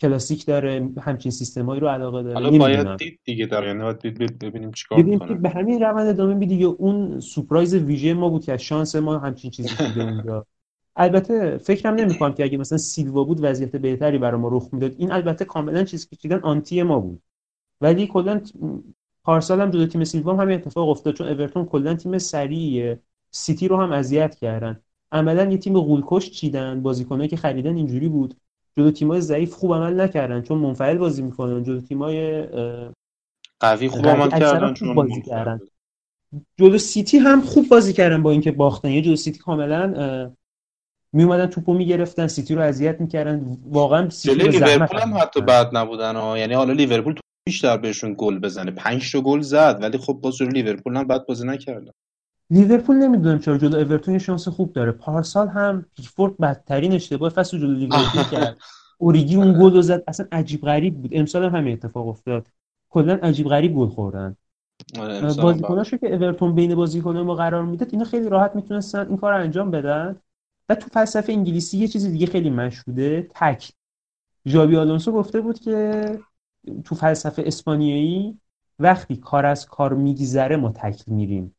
کلاسیک داره همچین سیستمایی رو علاقه داره. حالا باید دید دیگه داره یعنی باید دید ببینیم چیکار می‌کنه به همین روند ادامه میدی یا اون سورپرایز ویژه ما بود که شانس ما همچین چیزی دیده اونجا. البته فکرم نمی‌کنم که اگه مثلا سیلوا بود وضعیت بهتری برای ما رخ می‌داد. این البته کاملا چیزی که چیدن آنتی ما بود. ولی کلا پارسال هم جلو تیم سیلوا هم همین اتفاق افتاد چون اورتون کلا تیم سریعه سیتی رو هم اذیت کردن. عملا یه تیم غول‌کش چیدن بازیکنایی که خریدن اینجوری بود. جلو تیمای ضعیف خوب عمل نکردن چون منفعل بازی می‌کنن. جلو تیمای قوی خوب عمل کردن چون بازی کردن. جلو سیتی هم خوب بازی کردن با اینکه باختن. یه جلو سیتی کاملا می اومدن توپو می‌گرفتن. سیتی رو اذیت می‌کردن. واقعا سیتی لیورپول هم حتی بد نبودن ها. یعنی حالا لیورپول بیشتر بهشون گل بزنه. پنج تا گل زد ولی خب باز جلو لیورپول هم بد بازی نکردن. لیورپول نمی‌دونم چرا جلو اورتون شانس خوب داره. پارسال هم پیکفورد بدترین اشتباه فصل جلو لیورپول *laughs* کرد. اوریگی اون گل رو زد. اصلا عجیب غریب بود. امسال هم همین اتفاق افتاد. کلا عجیب غریب گل خوردن. آره، بازیکناشو که اورتون بین بازیکنان ما قرار می‌داد اینا خیلی راحت می‌تونستن این کار رو انجام بدن. و تو فلسفه انگلیسی یه چیز دیگه خیلی مشهوده تک. ژابی آلونسو گفته بود که تو فلسفه اسپانیایی وقتی کار از کار میگذره ما تکل میریم.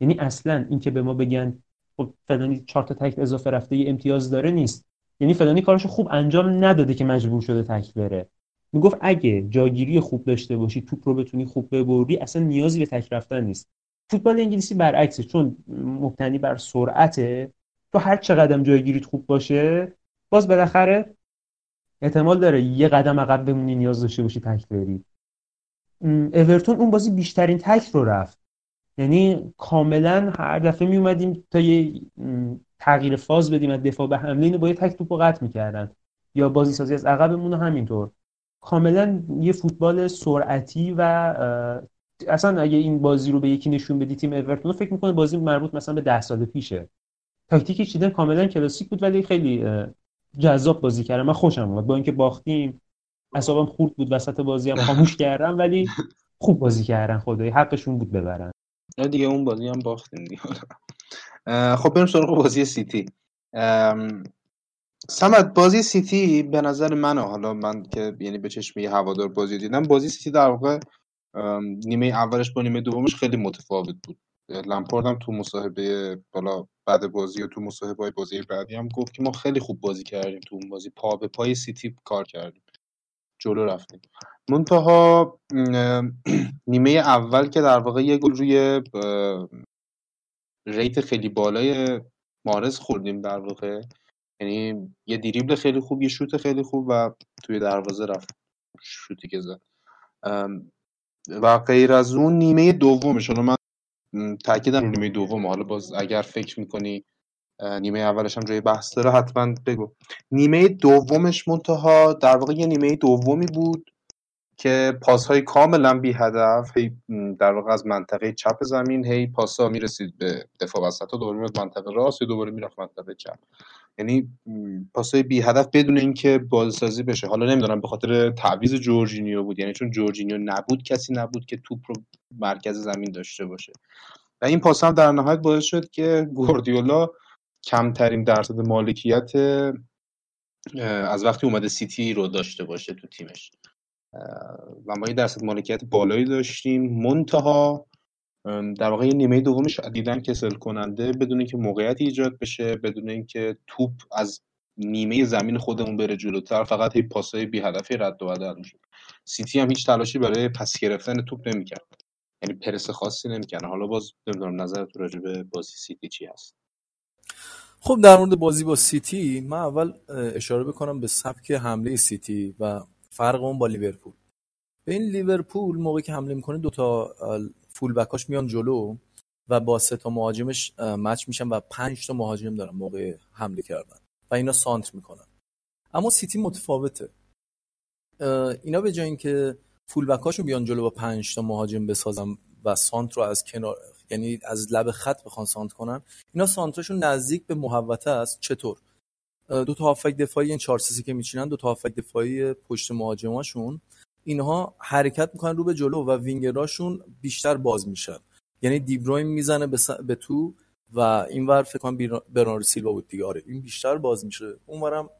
یعنی اصلا اینکه به ما بگن خب فلانی چهار تا تکل اضافه رفته یه امتیاز داره نیست. یعنی فلانی کارشو خوب انجام نداده که مجبور شده تکل بره. می‌گفت اگه جاگیری خوب داشته باشی توپ رو بتونی خوب ببری اصلا نیازی به تک رفتن نیست. فوتبال انگلیسی برعکسه چون مبتنی بر سرعته. تو هر چه قدم جایگیریت خوب باشه باز بالاخره احتمال داره یه قدم عقب بمونی نیاز داشته باشی تک بری. اورتون اون بازی بیشترین تک رو رفت. یعنی کاملا هر دفعه می اومدیم تا یه تغییر فاز بدیم از دفاع به حمله اینو با یه تک توپ قطع می‌کردن. یا بازی سازی از عقبمون همینطور. کاملا یه فوتبال سرعتی و اصلا اگه این بازی رو به یکی نشون بدی تیم اورتون فکر می‌کنه بازی مربوط مثلا به ده سال پیشه. تاکتیکی چیدن کاملا کلاسیک بود ولی خیلی جذاب بازی کردن. من خوشم اومد. با اینکه باختیم اعصابم خورد بود وسط بازی هم خاموش کردم ولی خوب بازی کردن. خدایی حقشون بود ببرن. دیگه اون بازی هم باختیم خب بریم سراغ بازی سیتی. سمت بازی سیتی به نظر من حالا من که یعنی به چشم یه هوادار بازی دیدم بازی سیتی در واقع نیمه اولش با نیمه دومش خیلی متفاوت بود. لمپارد هم تو مصاحبه بالا بعد بازی و تو مصاحبه بازی بعدی هم گفت که ما خیلی خوب بازی کردیم تو اون بازی. پا به پای سیتی کار کردیم. جلو رفتیم. منتها *clears throat* نیمه اول که در واقع یه گل روی ریت خیلی بالای مارز خوردیم در واقع. یعنی یه دریبل خیلی خوب یه شوت خیلی خوب و توی دروازه رفت. شوتی که زد. و غیر از اون نیمه دومش حالا من تاکیدم نیمه دوم. حالا باز اگر فکر می‌کنی نیمه اولش هم جای بحث داره حتما بگو. نیمه دومش منتها در واقع یه نیمه دومی بود که پاس های کاملا بی هدف هی در واقع از منطقه چپ زمین هی پاس ها می‌رسید به دفاع وسط ها دوباره می‌رفت منطقه راست دوباره می‌رفت منطقه چپ. یعنی پاس های بی هدف بدون اینکه بازسازی بشه. حالا نمی‌دونم به خاطر تعویض جورجینیو بود. یعنی چون جورجینیو نبود کسی نبود که توپ رو مرکز زمین داشته باشه. و این پاس هم در نهایت باعث شد که گواردیولا کمترین درصد مالکیت از وقتی اومده سیتی رو داشته باشه تو تیمش. و ما یه درصد مالکیت بالایی داشتیم. منتها در واقع نیمه دومش دیدن کسل کننده بدون اینکه موقعیتی ایجاد بشه بدون اینکه توپ از نیمه زمین خودمون بره جلوتر فقط هی پاسای بی هدفی رد و بدل می‌شد. سیتی هم هیچ تلاشی برای پس گرفتن توپ نمی‌کرد. یعنی پرس خاصی نمی‌کرد. حالا باز نمی‌دونم نظرت راجع به بازی سیتی چی هست. خب در مورد بازی با سیتی من اول اشاره بکنم به سبک حمله سیتی و فرق اون با لیورپول. به این لیورپول موقعی که حمله می‌کنه دوتا فول بکاش میان جلو و با سه تا مهاجمش match میشن و پنج تا مهاجم دارن موقع حمله کردن و اینا سانت می‌کنن. اما سیتی متفاوته. اینا به جای اینکه فول بکاشو بیان جلو با پنج تا مهاجم بسازن و سانت رو از کنار یعنی از لب خط بخوان سانت کنن اینا سانترشون نزدیک به محوطه است. چطور؟ دو تا هافک دفاعی این 4 که میچینن دو تا هافک دفاعی پشت مهاجماشون. اینها حرکت می‌کنن رو به جلو و وینگراشون بیشتر باز میشن. یعنی دیبروین می‌زنه به, تو و اینور فکر کنم برنارد سیلوا بود دیگه. آره این بیشتر باز میشه. اونورم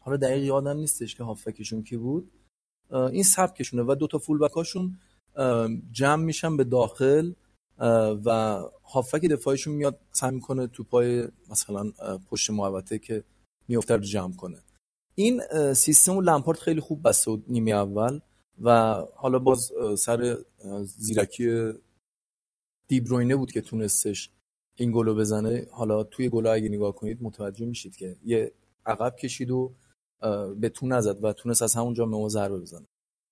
حالا دقیق یادم نیستش که هافکشون کی بود. این سبکشونه و دو تا فول بکاشون جمع میشن به داخل و هافک دفاعیشون میاد سعی می‌کنه تو پای مثلا پشت محوطه که میفته رو جمع کنه. این سیستم لمپارد خیلی خوب بسته بود نیمه اول و حالا باز سر زیرکی دیبروینه بود که تونستش این گلو بزنه. حالا توی گلو اگه نگاه کنید متوجه میشید که یه عقب کشید و به تو نزد و تونست از همونجا به ضربه بزنه.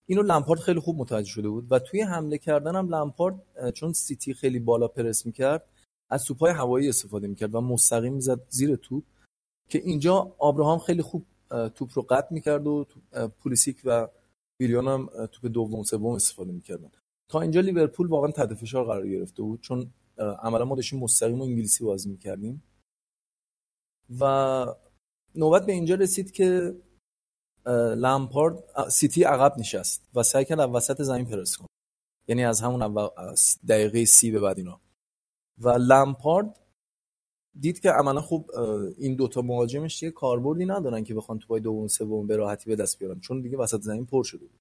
اینو لمپارد خیلی خوب متوجه شده بود و توی حمله کردن هم لمپارد چون سیتی خیلی بالا پرس می‌کرد از توپای هوایی استفاده می‌کرد و مستقیم می‌زد زیر توپ که اینجا آبراهام خیلی خوب توپ رو قطع می‌کرد و پولیسیک و ویلیان هم توپ دوم سوم استفاده می‌کردن. تا اینجا لیورپول واقعا تحت فشار قرار گرفته بود چون عملا ما داشتیم مستقیم و انگلیسی بازی می‌کردیم. و نوبت به اینجا رسید که لامپارد سیتی عقب نشست و سعی کرد وسط زمین پرس کنه. یعنی از همون دقیقه سی به بعد اینا. و لامپارد دید که عملا خوب این دوتا مهاجمش دیگه کاربردی ندارن که بخوان توپای دوم سوم به راحتی به دست بیارن چون دیگه وسط زمین پر شده بود.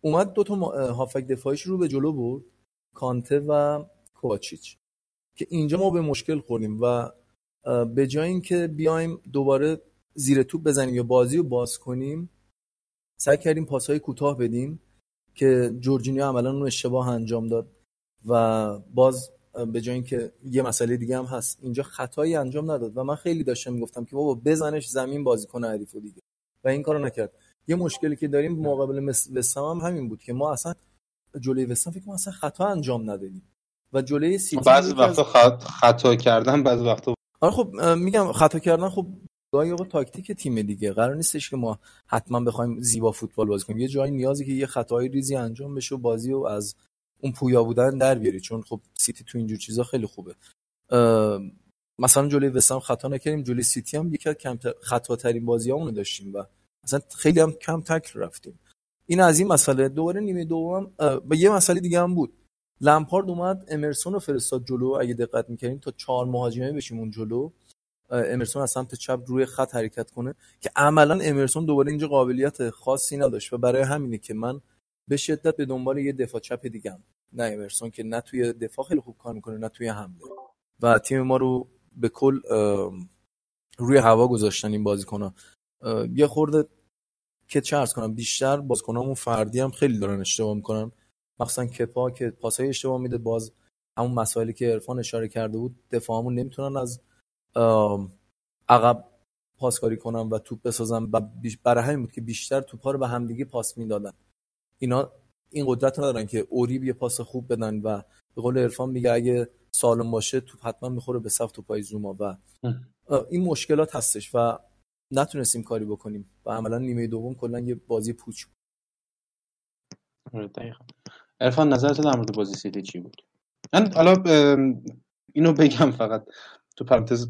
اومد دوتا هافک دفاعیش رو به جلو برد کانته و کوواچیچ که اینجا ما به مشکل خوردیم و به جای اینکه بیایم دوباره زیر توپ بزنیم یا بازی رو باز کنیم سعی کردیم پاسهای کوتاه بدیم که جورجینیو عملا اون اشتباه انجام داد و باز به جای اینکه یه مسئله دیگه هم هست. اینجا خطایی انجام نداد و من خیلی داشتم می‌گفتم که بابا بزنش زمین بازیکن حریف دیگه. و این کارو نکرد. یه مشکلی که داریم مقابل وستام هم همین بود که ما اصلا جلوی وستام فکر اصلا خطا انجام ندادیم. و جلوی سیتی بعضی وقتا خطا کردن بعضی وقتا آره خب میگم خطا کردن خب گاهی اوقات تاکتیک تیم دیگه. قرار نیستش که ما حتما بخوایم زیبا فوتبال بازی کنیم. یه جایی نیازی که یه خطای ریزی انجام بشه و بازی رو از اون پویا بودن در بیاری. چون خب سیتی تو اینجور چیزا خیلی خوبه. مثلا جلوی وسام خطا نکردیم. جلوی سیتی هم یکی از کم خطا ترین بازیامونو داشتیم و مثلا خیلی هم کم تکل رفتیم. این از این مسئله. دوباره نیمه دوم با یه مسئله دیگه هم بود. لمپارد اومد امرسون رو فرستاد جلو. اگه دقت می‌کنیم تا چهار مهاجمه بشیم اون جلو. امرسون از سمت چپ روی خط حرکت کنه. که عملا امرسون دوباره اینجا قابلیت خاصی نداشت و برای همینه که من به شدت به دنبال یه دفاع چپ دیگم نه امرسون که نه توی دفاع خیلی خوب کار می‌کنه نه توی حمله. و تیم ما رو به کل روی هوا گذاشتن این بازیکن‌ها یه خورده که چه ارز کنم بیشتر بازیکنامون فردی هم خیلی دارن اشتباه می‌کنن. مخصوصا کپا که پاسای اشتباه میده باز همون مسائلی که عرفان اشاره کرده بود دفاعمون نمی‌تونن از عقب پاسکاری کنن و توپ بسازن. و برای همین بود که بیشتر توپا رو به همدیگه پاس می‌دادن. اینا این قدرت ندارن که اوریب یه پاس خوب بدن و به قول عرفان میگه اگه سالم باشه توپ حتما می‌خوره به صف توپای زوما و این مشکلات هستش و نتونستیم کاری بکنیم و عملا نیمه دوم کلا یه بازی پوچ بود. آره، عرفان نظرت در مورد بازی سیتی چی بود؟ من حالا اینو بگم فقط. تو پرانتز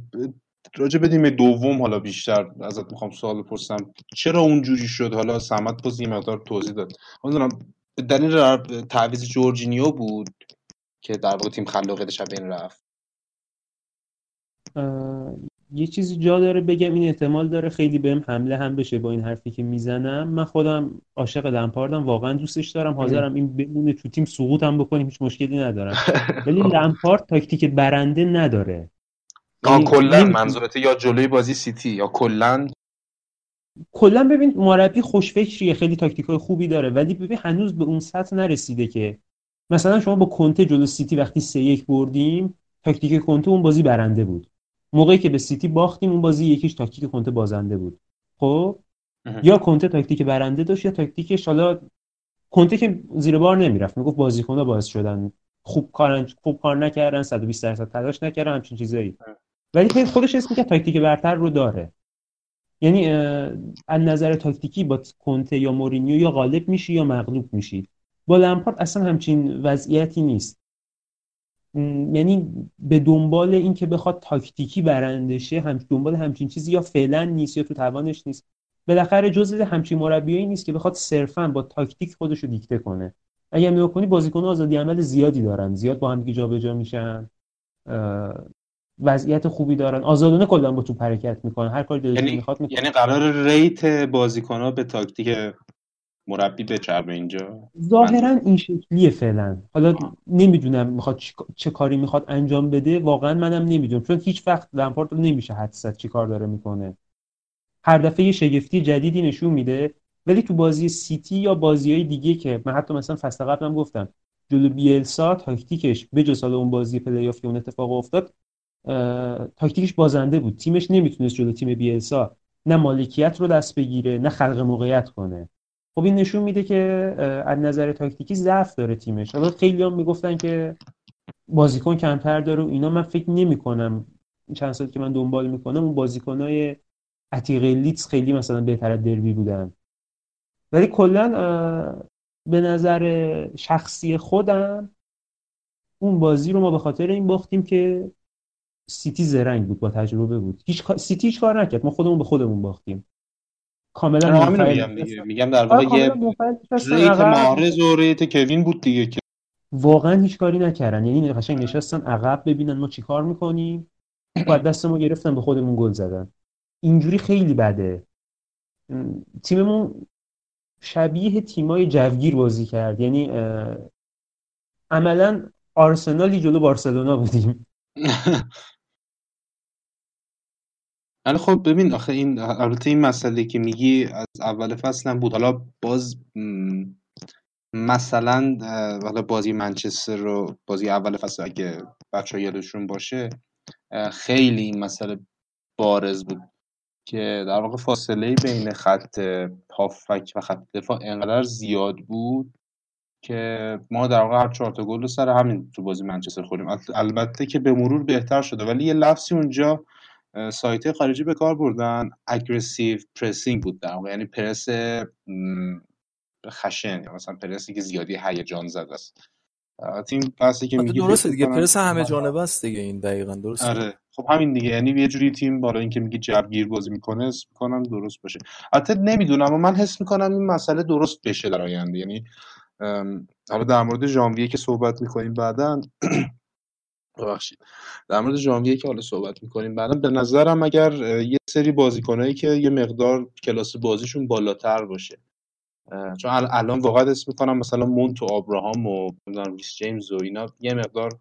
راجع به نیمه دوم حالا بیشتر ازت می‌خوام سوال بپرسم. چرا اونجوری شد؟ حالا سمت باز یه مقدار توضیح داد. در دلیل تعویض جورجینیو بود که در واقع تیم خلاقیتش شب این رفت؟ یه چیزی جا داره بگم این احتمال داره خیلی بهم حمله هم بشه با این حرفی که می‌زنم. من خودم عاشق لمپاردم واقعا دوستش دارم. حاضرم این بمونه تو تیم سقوط هم بکنیم هیچ مشکلی ندارم. *laughs* ولی لمپارد تاکتیک برنده نداره. کلا منظورته یا جلوی بازی سیتی یا کلا کلا ببین مربی خوشفکریه خیلی تاکتیکای خوبی داره ولی ببین هنوز به اون سطح نرسیده که. مثلا شما با کنته جلو سیتی وقتی سه یک بردیم تاکتیک کنته اون بازی برنده بود. موقعی که به سیتی باختیم اون بازی یکیش تاکتیک کنته بازنده بود. خب؟ یا کنته تاکتیک برنده داشت یا تاکتیکش حالا کنته که زیر بار نمی‌رفت. می‌گفت بازیکن‌ها باعث شدن. خوب کار خوب کار نکردن 120 درصد تلاش نکردن همچین چیزایی. ولی خودش اسم که تاکتیک برتر رو داره. یعنی از نظر تاکتیکی با کنته یا مورینیو یا غالب میشی یا مغلوب میشی. با لمپارد اصلا همچین وضعیتی نیست. یعنی به دنبال این که بخواد تاکتیکی برنده شه هم دنبال همچین چیزی یا فعلا نیست یا تو توانش نیست. بالاخره جزء همچین مربیایی نیست که بخواد صرفا با تاکتیک خودش رو دیکته کنه. اگر نگاه کنی بازیکن آزادی عمل زیادی دارن. زیاد با هم جابجا میشن. وضعیت خوبی دارن. آزادانه کلا با توپ حرکت می‌کنن. هر کاری دلشون یعنی می‌خواد می‌کنن. یعنی قرار rate بازیکن‌ها به تاکتیک مربی بچربه اینجا؟ ظاهرا این شکلیه فعلا. حالا نمی‌دونم می‌خواد چه کاری می‌خواد انجام بده. واقعا منم نمی‌دونم. چون هیچ وقت لمپارد رو نمیشه حدس چی کار داره می‌کنه. هر دفعه یه شگفتی جدیدی نشون میده. ولی تو بازی سیتی یا بازی های دیگه که من حتی مثلا فصل قبلم گفتم جلو بیلسا تاکتیکش به جز اون بازی play-off که اون اتفاق افتاد تاکتیکش بازنده بود. تیمش نمی‌تونست جلو تیم بیلسا نه مالکیت رو دست بگیره نه خلق موقعیت کنه. خب این نشون میده که از نظر تاکتیکی ضعف داره تیمش. حالا خیلی هم می‌گفتن که بازیکن کمتر داره و اینا. من فکر نمی کنم چند سال که من دنبال می‌کنم اون بازیکنهای عتیق لیتس خیلی مثلا بهتر از دربی بودن. ولی کلا به نظر شخصی خودم اون بازی رو ما به خاطر این باختیم که سیتی زرنگ بود با تجربه بود. هیچ سیتی هیچ کار نکرد. ما خودمون به خودمون باختیم. کاملا میگم میگم در واقع یه ریت مارز و ریت کوین بود دیگه که. واقعا هیچ کاری نکردن. یعنی قشنگ نشستن عقب ببینن ما چیکار می‌کنیم. بعد دست ما گرفتن به خودمون گل زدن. اینجوری خیلی بده. تیممون شبیه تیمای جوگیر بازی کرد. یعنی عملا آرسنالی جلو بارسلونا بودیم. *laughs* ولی خب ببین آخه این البته این مسئله که میگی از اول فصل هم بود حالا باز مثلا حالا بازی منچستر رو بازی اول فصل اگه بچه یادشون باشه خیلی این مسئله بارز بود که در واقع فاصله بین خط هافک و خط دفاع انقدر زیاد بود که ما در واقع هر چهار تا گل رو سر همین تو بازی منچستر خوریم البته که به مرور بهتر شده ولی یه لفظی اونجا سایت خارجی به کار بردن. اگریسیو پرسینگ بود در واقع. یعنی پرس خشن یا مثلا پرسی که زیادی هیجان زده است. تیم پسی که میگی درسته دیگه پرس همه جانبه است دیگه این دقیقا درست آره. خب همین دیگه. یعنی یه جوری تیم بالا اینکه میگی جبگیر بازی می‌کنه اسم می‌کنم درست باشه. البته نمی‌دونم اما من حس می‌کنم این مسئله درست بشه در آینده. یعنی حالا در مورد ژانویه که صحبت می‌کنیم بعدا *clears throat* ببخشید. در مورد ژانویه که حالا صحبت می‌کنیم بعدا به نظرم اگر یه سری بازیکنایی که یه مقدار کلاس بازیشون بالاتر باشه چون الان واقعا اسم می‌کنم مثلا مونت و آبراهام و ریس جیمز و اینا یه مقدار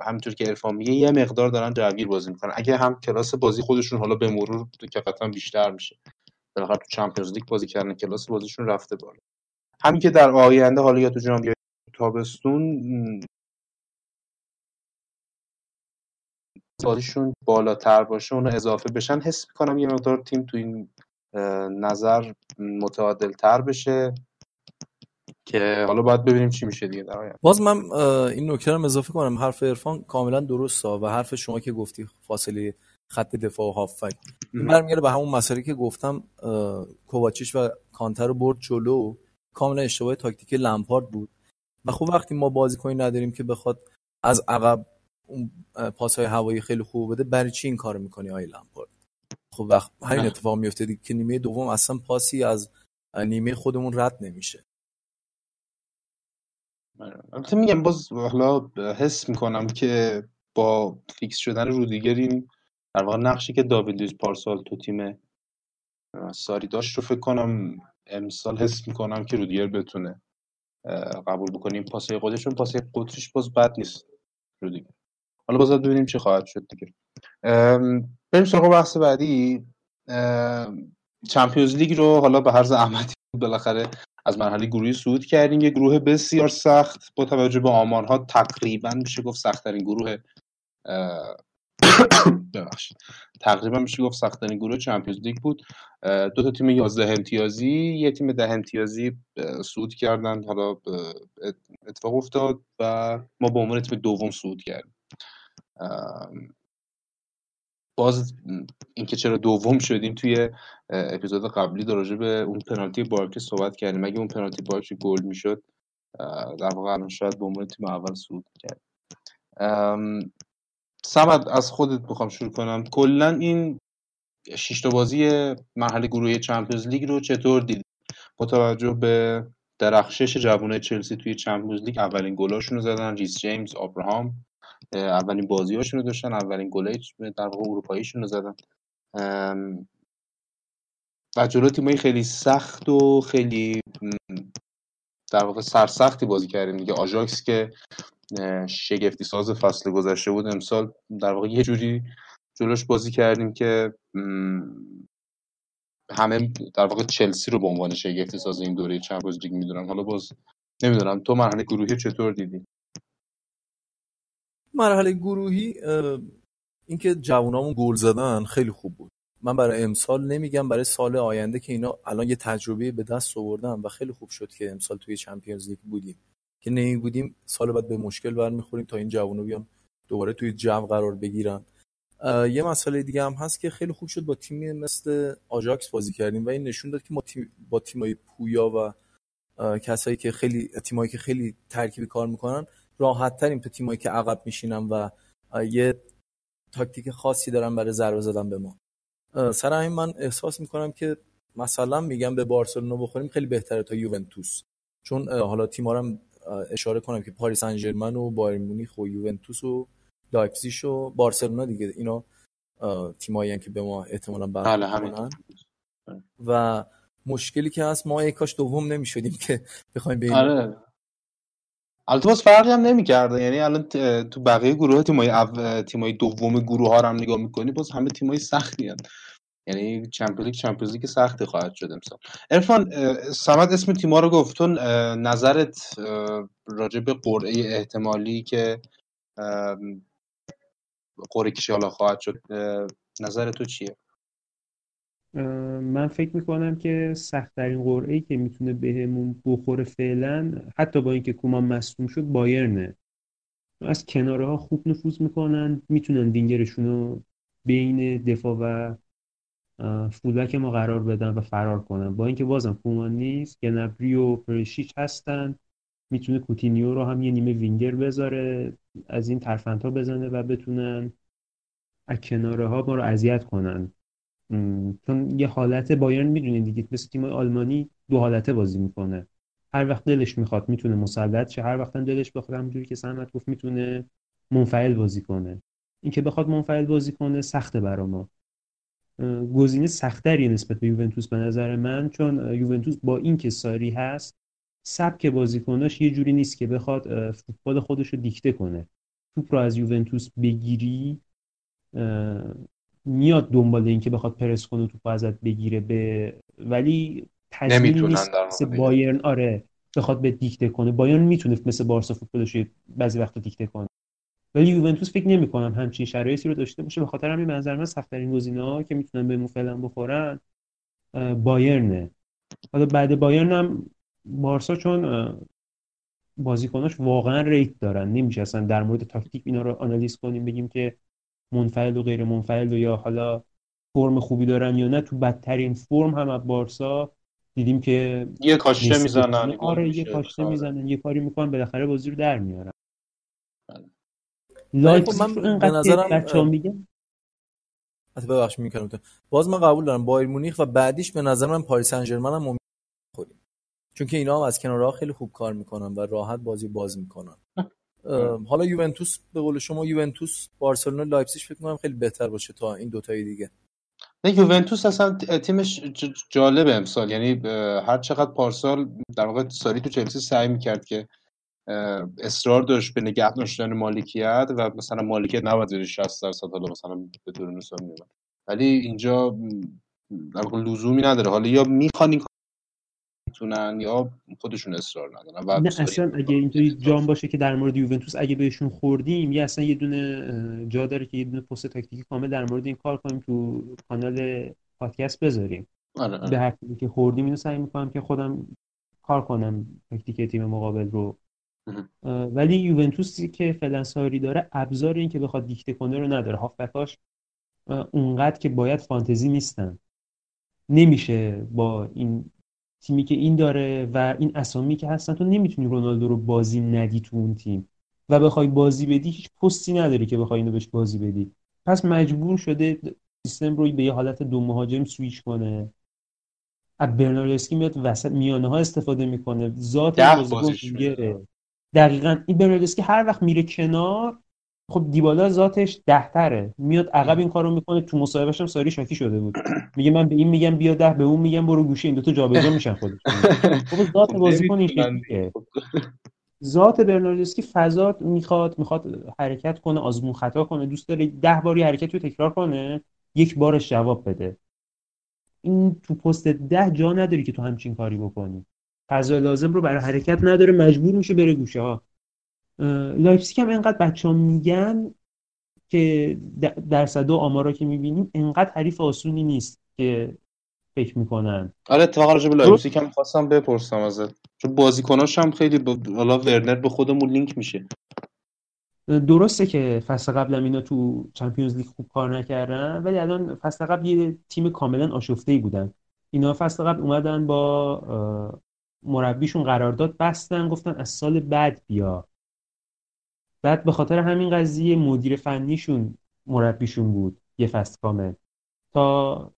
همینطور که ارفان میگه یه مقدار دارن جوگیر بازی می‌کنن. اگه هم کلاس بازی خودشون حالا به مرور که قطعا بیشتر میشه بالاخره تو چمپیونز لیگ بازی کردن کلاس بازیشون رفته بالا. همین که در آینده حالا یا تو جام تابستون بازیشون بالاتر باشه اونو اضافه بشن حس می‌کنم یه مقدار تیم تو این نظر متعادل تر بشه که حالا باید ببینیم چی میشه دیگه در باز من این نکته رو اضافه کنم. حرف عرفان کاملا درست و حرف شما که گفتی فاصله خط دفاع و هافک برمیگرده به همون مسئله که گفتم کوواچیش و کانتر رو برد جلو. کاملا اشتباه تاکتیک لمپارد بود. و خب وقتی ما بازیکنی نداریم که بخواد از عقب اون پاسهای هوایی خیلی خوب بده برای چی این کارو می‌کنی آی لمپارد خب وقت همین اتفاق میفته که نیمه دوم اصلا پاسی از نیمه خودمون رد نمیشه. البته میگم باز حالا حس می‌کنم که با فیکس شدن رودیگر این در واقع نقشی که داوید لویز پارسال تو تیم ساری داشت رو فکر کنم امسال حس می‌کنم که رودیگر بتونه قبول بکنیم پاسه خودشون پاسه قطریش باز بد نیست رودیگر. حالا باز ببینیم چی خواهد شد دیگه. بریم سراغ بحث بعدی. چمپیونز لیگ رو حالا به هر زحمتی بالاخره از مرحله گروهی صعود کردیم. یه گروه بسیار سخت با توجه به آمارها تقریبا میشه گفت سختترین گروه *coughs* ببخشید. تقریبا میشه گفت سختترین گروه چمپیونز لیگ بود. دو تا تیم 11 امتیازی یه تیم ده امتیازی صعود کردن حالا اتفاق افتاد و ما به عنوان تیم دوم صعود کردیم. باز اینکه چرا دوم شدیم توی اپیزود قبلی در به اون پنالتی بارکی صحبت کردیم. اگه اون پنالتی بارکی گل می‌شد در واقع الان شاید به عنوان تیم اول صعود کرد سمد از خودت می‌خوام شروع کنم. کلا این شش بازی مرحله گروهی چمپیونز لیگ رو چطور دید با توجه به درخشش جوانای چلسی توی Champions League اولین گلاشون رو زدن ریس جیمز آبراهام اولین بازیاشون رو داشتن اولین گلای در واقع اروپاییشون رو زدن و جلو تیمایی خیلی سخت و خیلی در واقع سرسختی بازی کردیم. دیگه آژاکس که شگفتی ساز فصل گذشته بود امسال در واقع یه جوری جلوش بازی کردیم که همه در واقع چلسی رو به عنوان شگفتی ساز این دوره چمپیونز لیگ می‌دونن. حالا باز نمی‌دونم. تو مرحله گروهی چطور دیدی؟ مرحله گروهی اینکه جوانامون گل زدن خیلی خوب بود. من برای امسال نمیگم برای سال آینده که اینا الان یه تجربه به دست آوردن و خیلی خوب شد که امسال توی چمپیونز لیگ بودیم. که نمی بودیم سال بعد به مشکل برمیخوریم تا این جوونا بیان دوباره توی جو قرار بگیرن. یه مسئله دیگه هم هست که خیلی خوب شد با تیمی مثل آژاکس بازی کردیم و این نشون داد که ما تیم با تیمای پویا و کسایی که خیلی تیمایی که خیلی ترکیبی کار می‌کنن راحت تریم تو تیمایی که عقب میشینن و یه تاکتیک خاصی دارن برای ضربه زدن به ما. سر همین من احساس می‌کنم که مثلا میگم به بارسلونا بخوریم خیلی بهتره تا یوونتوس. چون حالا تیم‌ها هم اشاره کنم که پاریس سن ژرمن و بایرن مونیخ و یوونتوس و لایپزیگ و بارسلونا دیگه. اینا تیمایی که به ما احتمالاً برخورد و مشکلی که هست ما کاش دوم نمی‌شدیم که بخوایم به آره. البته باز فرقی هم نمی‌کرده. یعنی الان تو بقیه گروه تیمای او... تیمای دوم گروه ها رو هم نگاه می‌کنی باز همه تیمای سختی هن. یعنی Champions League Champions League سختی خواهد شد امسال. عرفان سمت اسم تیما رو گفت تو نظرت راجع به قرعه احتمالی که قرعه کشی حالا خواهد شد نظر تو چیه؟ من فکر می‌کنم که سختترین قرعه که می‌تونه بهمون بخوره فعلا حتی با اینکه کومان مصدوم شد بایرنه. از کناره ها خوب نفوذ می‌کنن می‌تونن وینگرشون رو بین دفاع و فولبک ما قرار بدن و فرار کنن. با اینکه بازم کومان نیست گنبری و پرشیچ هستن. می‌تونه کوتینیو رو هم یه نیمه وینگر بذاره از این ترفندها بزنه و بتونن از کناره ها ما رو اذیت کنن. چون یه حالت بایرن می‌دونید دیگه مثل تیم آلمانی دو حالته بازی می‌کنه. هر وقت دلش می‌خواد می‌تونه مسلط شه هر وقت دلش بخواد همونجوری که سمت گفت می‌تونه منفعل بازی کنه. اینکه بخواد منفعل بازی کنه سخته برا ما. گزینه سختری نسبت به یوونتوس به نظر من چون یوونتوس با این که ساری هست سبک بازیکناش یه جوری نیست که بخواد فوتبال خودش رو دیکته کنه. توپ رو از یوونتوس بگیری میاد دنبال این که بخواد پرس کنه توپ ازت بگیره به ولی تضمین نیست بایرن آره بخواد به دیکته کنه. بایرن می‌تونه مثل بارسا فوتبالش بعضی وقتا دیکته کنه. ولی یوونتوس فکر نمی کنم همچین شرایطی رو داشته باشه. به خاطر همین منظر من سخت‌ترین گزینه‌ها که می‌تونن به فعلا بخورن بایرنه. حالا بعد بایرن هم بارسا چون بازیکناش واقعا rate دارن. نمیشه اصلا در مورد تاکتیک اینا رو آنالیز کنیم بگیم که منفعل و غیر منفعل و یا حالا فرم خوبی دارن یا نه تو بدترین فرم هم از بارسا دیدیم که یه کاشته می‌زنن آره یه کاشته می‌زنن. یه کاری می‌کنن بالاخره بازی رو در میارن. بله. لایپزیگ خب من به نظرم بچه‌ها میگن ببخش می‌کنم باز من قبول دارم بایرن مونیخ و بعدیش به نظر من پاریس سن ژرمن هم خوریم چون که اینا هم از کنارها خیلی خوب کار می‌کنن و راحت بازی باز می‌کنن. حالا یوونتوس به قول شما یوونتوس بارسلونا لایپزیگ فکر کنم خیلی بهتر باشه تا این دوتای دیگه. نه یوونتوس اصلا تیمش جالبه امسال. یعنی هر چقدر پارسال در واقع ساری تو چلسی سعی می‌کرد که اصرار داشت به نگه داشتن مالکیت و مثلا مالکیت نباید زیر 60 درصد حالا مثلا به طور ولی اینجا در واقع لزومی نداره. حالا یا می‌خوان این می‌تونن یا خودشون اصرار ندارن و نه اصلا اگه اینطوری جام باشه که در مورد یوونتوس اگه بهشون خوردیم یا اصلا یه دونه جا داره که یه دونه پست تاکتیکی کامل در مورد این کار کنیم تو کانال پادکست بذاریم. آره آره. به هر که خوردیم اینو سعی می‌کنم که خودم کار کنم تاکتیک تیم مقابل رو. ولی یوونتوسی که فعلا ساری داره ابزار این که بخواد دیکته کنه رو نداره. هافبکاش اونقدر که باید فانتزی نیستن. نمیشه با این تیمی که این داره و این اسامی که هستن تو نمی‌تونی رونالدو رو بازی ندی تو اون تیم. و بخوای بازی بدی هیچ پستی نداری که بخوای اینو بهش بازی بدی. پس مجبور شده سیستم رو به یه حالت دو مهاجم سویچ کنه. از برناردسکی میاد وسط میانه ها استفاده می‌کنه. ذات بازیکن دقیقا. این برناردسکی هر وقت میره کنار خب دیبالا ذاتش دهتره. میاد عقب این کارو می‌کنه. تو مصاحبهش هم ساری شاکی شده بود. میگه من به این میگم بیا ده به اون میگم برو گوشه این دو تا جابجا میشن خودش خب ذات خب بازیکن این شکلیه. ذات برناردسکی فضا می‌خواد می‌خواد حرکت کنه آزمون خطا کنه. دوست داره ده باری حرکت رو تکرار کنه یک بارش جواب بده. این تو پست ده جا نداری که تو همچین کاری بکنی. فضا لازم رو برای حرکت نداره. مجبور میشه بره گوشه ها. لایپزیگ هم انقدر بچه ها میگن که درصد و آمارا که می‌بینیم انقدر حریف آسونی نیست که فکر می‌کنن. آره اتفاقا راجع به لایپزیگ هم خواستم بپرسم ازت. چون بازیکناش هم خیلی حالا ورنر به خودمون لینک میشه. درسته که فصل قبل هم اینا تو Champions League خوب کار نکردن ولی الان فصل قبل یه تیم کاملا آشفته ای بودن. اینا فصل قبل اومدن با مربیشون قرارداد بستن گفتن از سال بعد بیا. بعد به خاطر همین قضیه مدیر فنیشون مربیشون بود یه فصل کامل. تا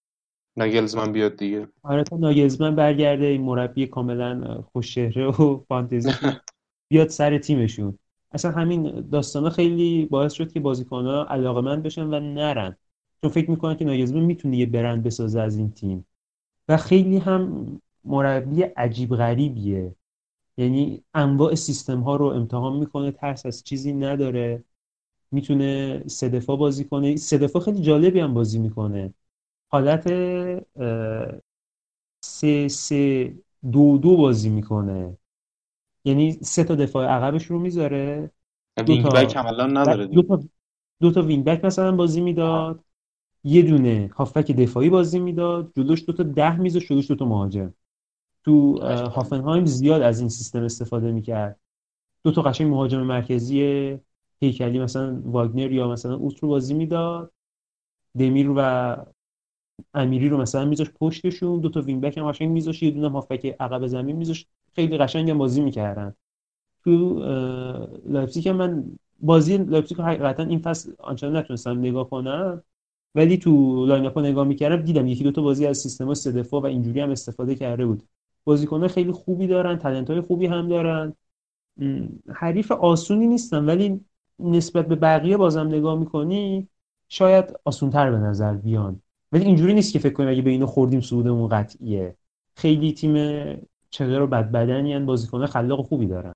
ناگلزمن بیاد دیگه. آره تا ناگلزمن برگرده این مربی کاملا خوشچهره و فانتزی بیاد سر تیمشون. اصلا همین داستانا خیلی باعث شد که بازیکن‌ها علاقمند بشن و نرن. چون فکر می‌کنن که ناگلزمن می‌تونه یه برند بسازه از این تیم. و خیلی هم مربی عجیب غریبیه. یعنی انواع سیستم ها رو امتحان می‌کنه ترس از چیزی نداره می‌تونه سه دفاع بازی کنه. سه دفاع خیلی جالبی هم بازی می‌کنه. حالت سه سه دو دو بازی می‌کنه. یعنی سه تا دفاع عقبش رو می‌ذاره. wing back الان نداره دو تا دو تا wing back مثلا بازی می‌داد. یه دونه هافبک دفاعی بازی می‌داد. جلوش دو تا ده میذاشت جلوش دو تا مهاجم. تو هافنهایم زیاد از این سیستم استفاده می‌کرد. دو تا قشنگ مهاجم مرکزی هیکلی مثلا واگنر یا مثلا اوت رو بازی می‌داد. دمیربای و امیری رو مثلا میذاش پشتشون. دو تا wing back هم قشنگ میذاش یه دونه هافبک عقب زمین میذاش خیلی قشنگ بازی می‌کردن. تو لایپزیگ من بازی لایپزیگ حقیقتا این فصل آنچنان نتونستم نگاه کنم. ولی تو lineup نگاه می‌کردم دیدم یکی دو تا بازی از سیستم سه دفاع و اینجوری هم استفاده کرده بود. بازیکن‌ها خیلی خوبی دارن talent های خوبی هم دارن. حریف آسونی نیستن ولی نسبت به بقیه بازم نگاه می‌کنی شاید آسونتر به نظر بیان. ولی اینجوری نیست که فکر کنیم اگه به اینو خوردیم صعودمون قطعیه. خیلی تیم چقدر بد بدنی ان بازیکن خلاق خوبی دارن.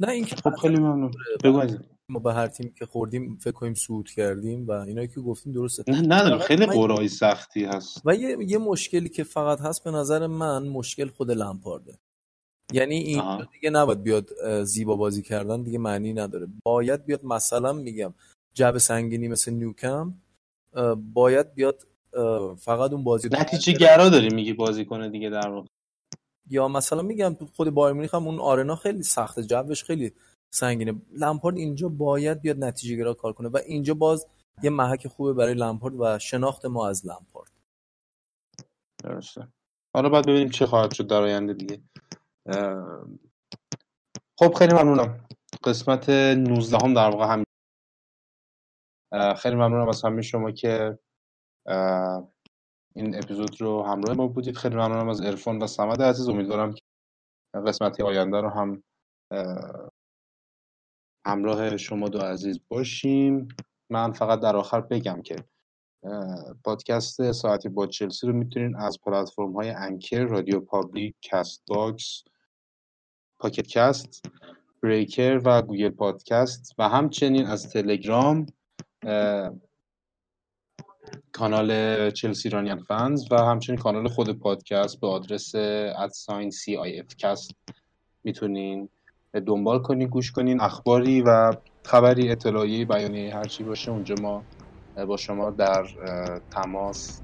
نه این خب خیلی ممنون. بگو ما به هر تیمی که خوردیم فکر کنیم صعود کردیم و اینایی که گفتیم درسته. نه ندارم. خیلی قرعه سختی هست. و یه, یه مشکلی که فقط هست به نظر من مشکل خود لمپارده. یعنی این دیگه نباید بیاد زیبا بازی کردن دیگه معنی نداره. باید بیاد مثلا میگم جب سنگینی مثل نیوکم باید بیاد فقط اون بازی نتیجه گرا داری میگی بازی کنه دیگه در واقع؟ یا مثلا میگم تو خود بایر مونیخ هم اون آرنا خیلی سخته. جوش خیلی سنگینه. لمپارد اینجا باید بیاد نتیجه گرا کار کنه و اینجا باز یه محک خوبه برای لمپارد و شناخت ما از لمپارد درسته. حالا باید ببینیم چه خواهد شد در آینده دیگه. خب خیلی ممنونم. قسمت 19 هم در واقع هم خیلی ممنونم از همه شما که این اپیزود رو همراه ما بودید. خیلی ممنونم از ارفان و سمد عزیز. امیدوارم که قسمت آینده رو هم همراه شما دو عزیز باشیم. من فقط در آخر بگم که پادکست ساعتی با چلسی رو می‌تونین از پلتفرم های Anchor، RadioPublic، Castbox، Pocket Casts، Breaker و Google Podcasts و همچنین از تلگرام کانال Chelsea Iranian Fans و همچنین کانال خود پادکست به آدرس at sign CIF Cast می‌تونین دنبال کنین گوش کنین اخباری و خبری اطلاعی بیانیه هرچی باشه اونجا ما با شما در تماس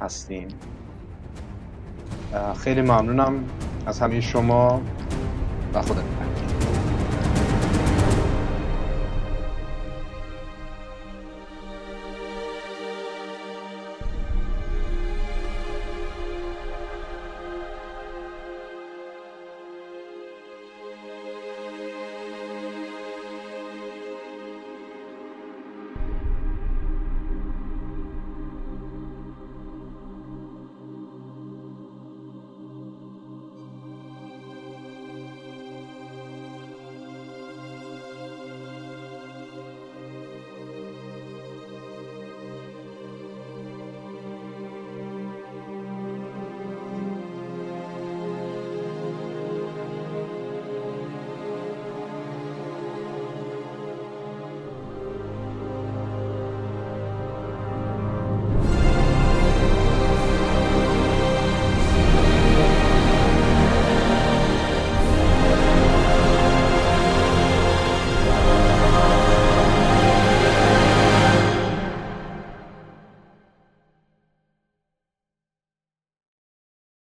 هستیم. خیلی ممنونم از همه شما و خدا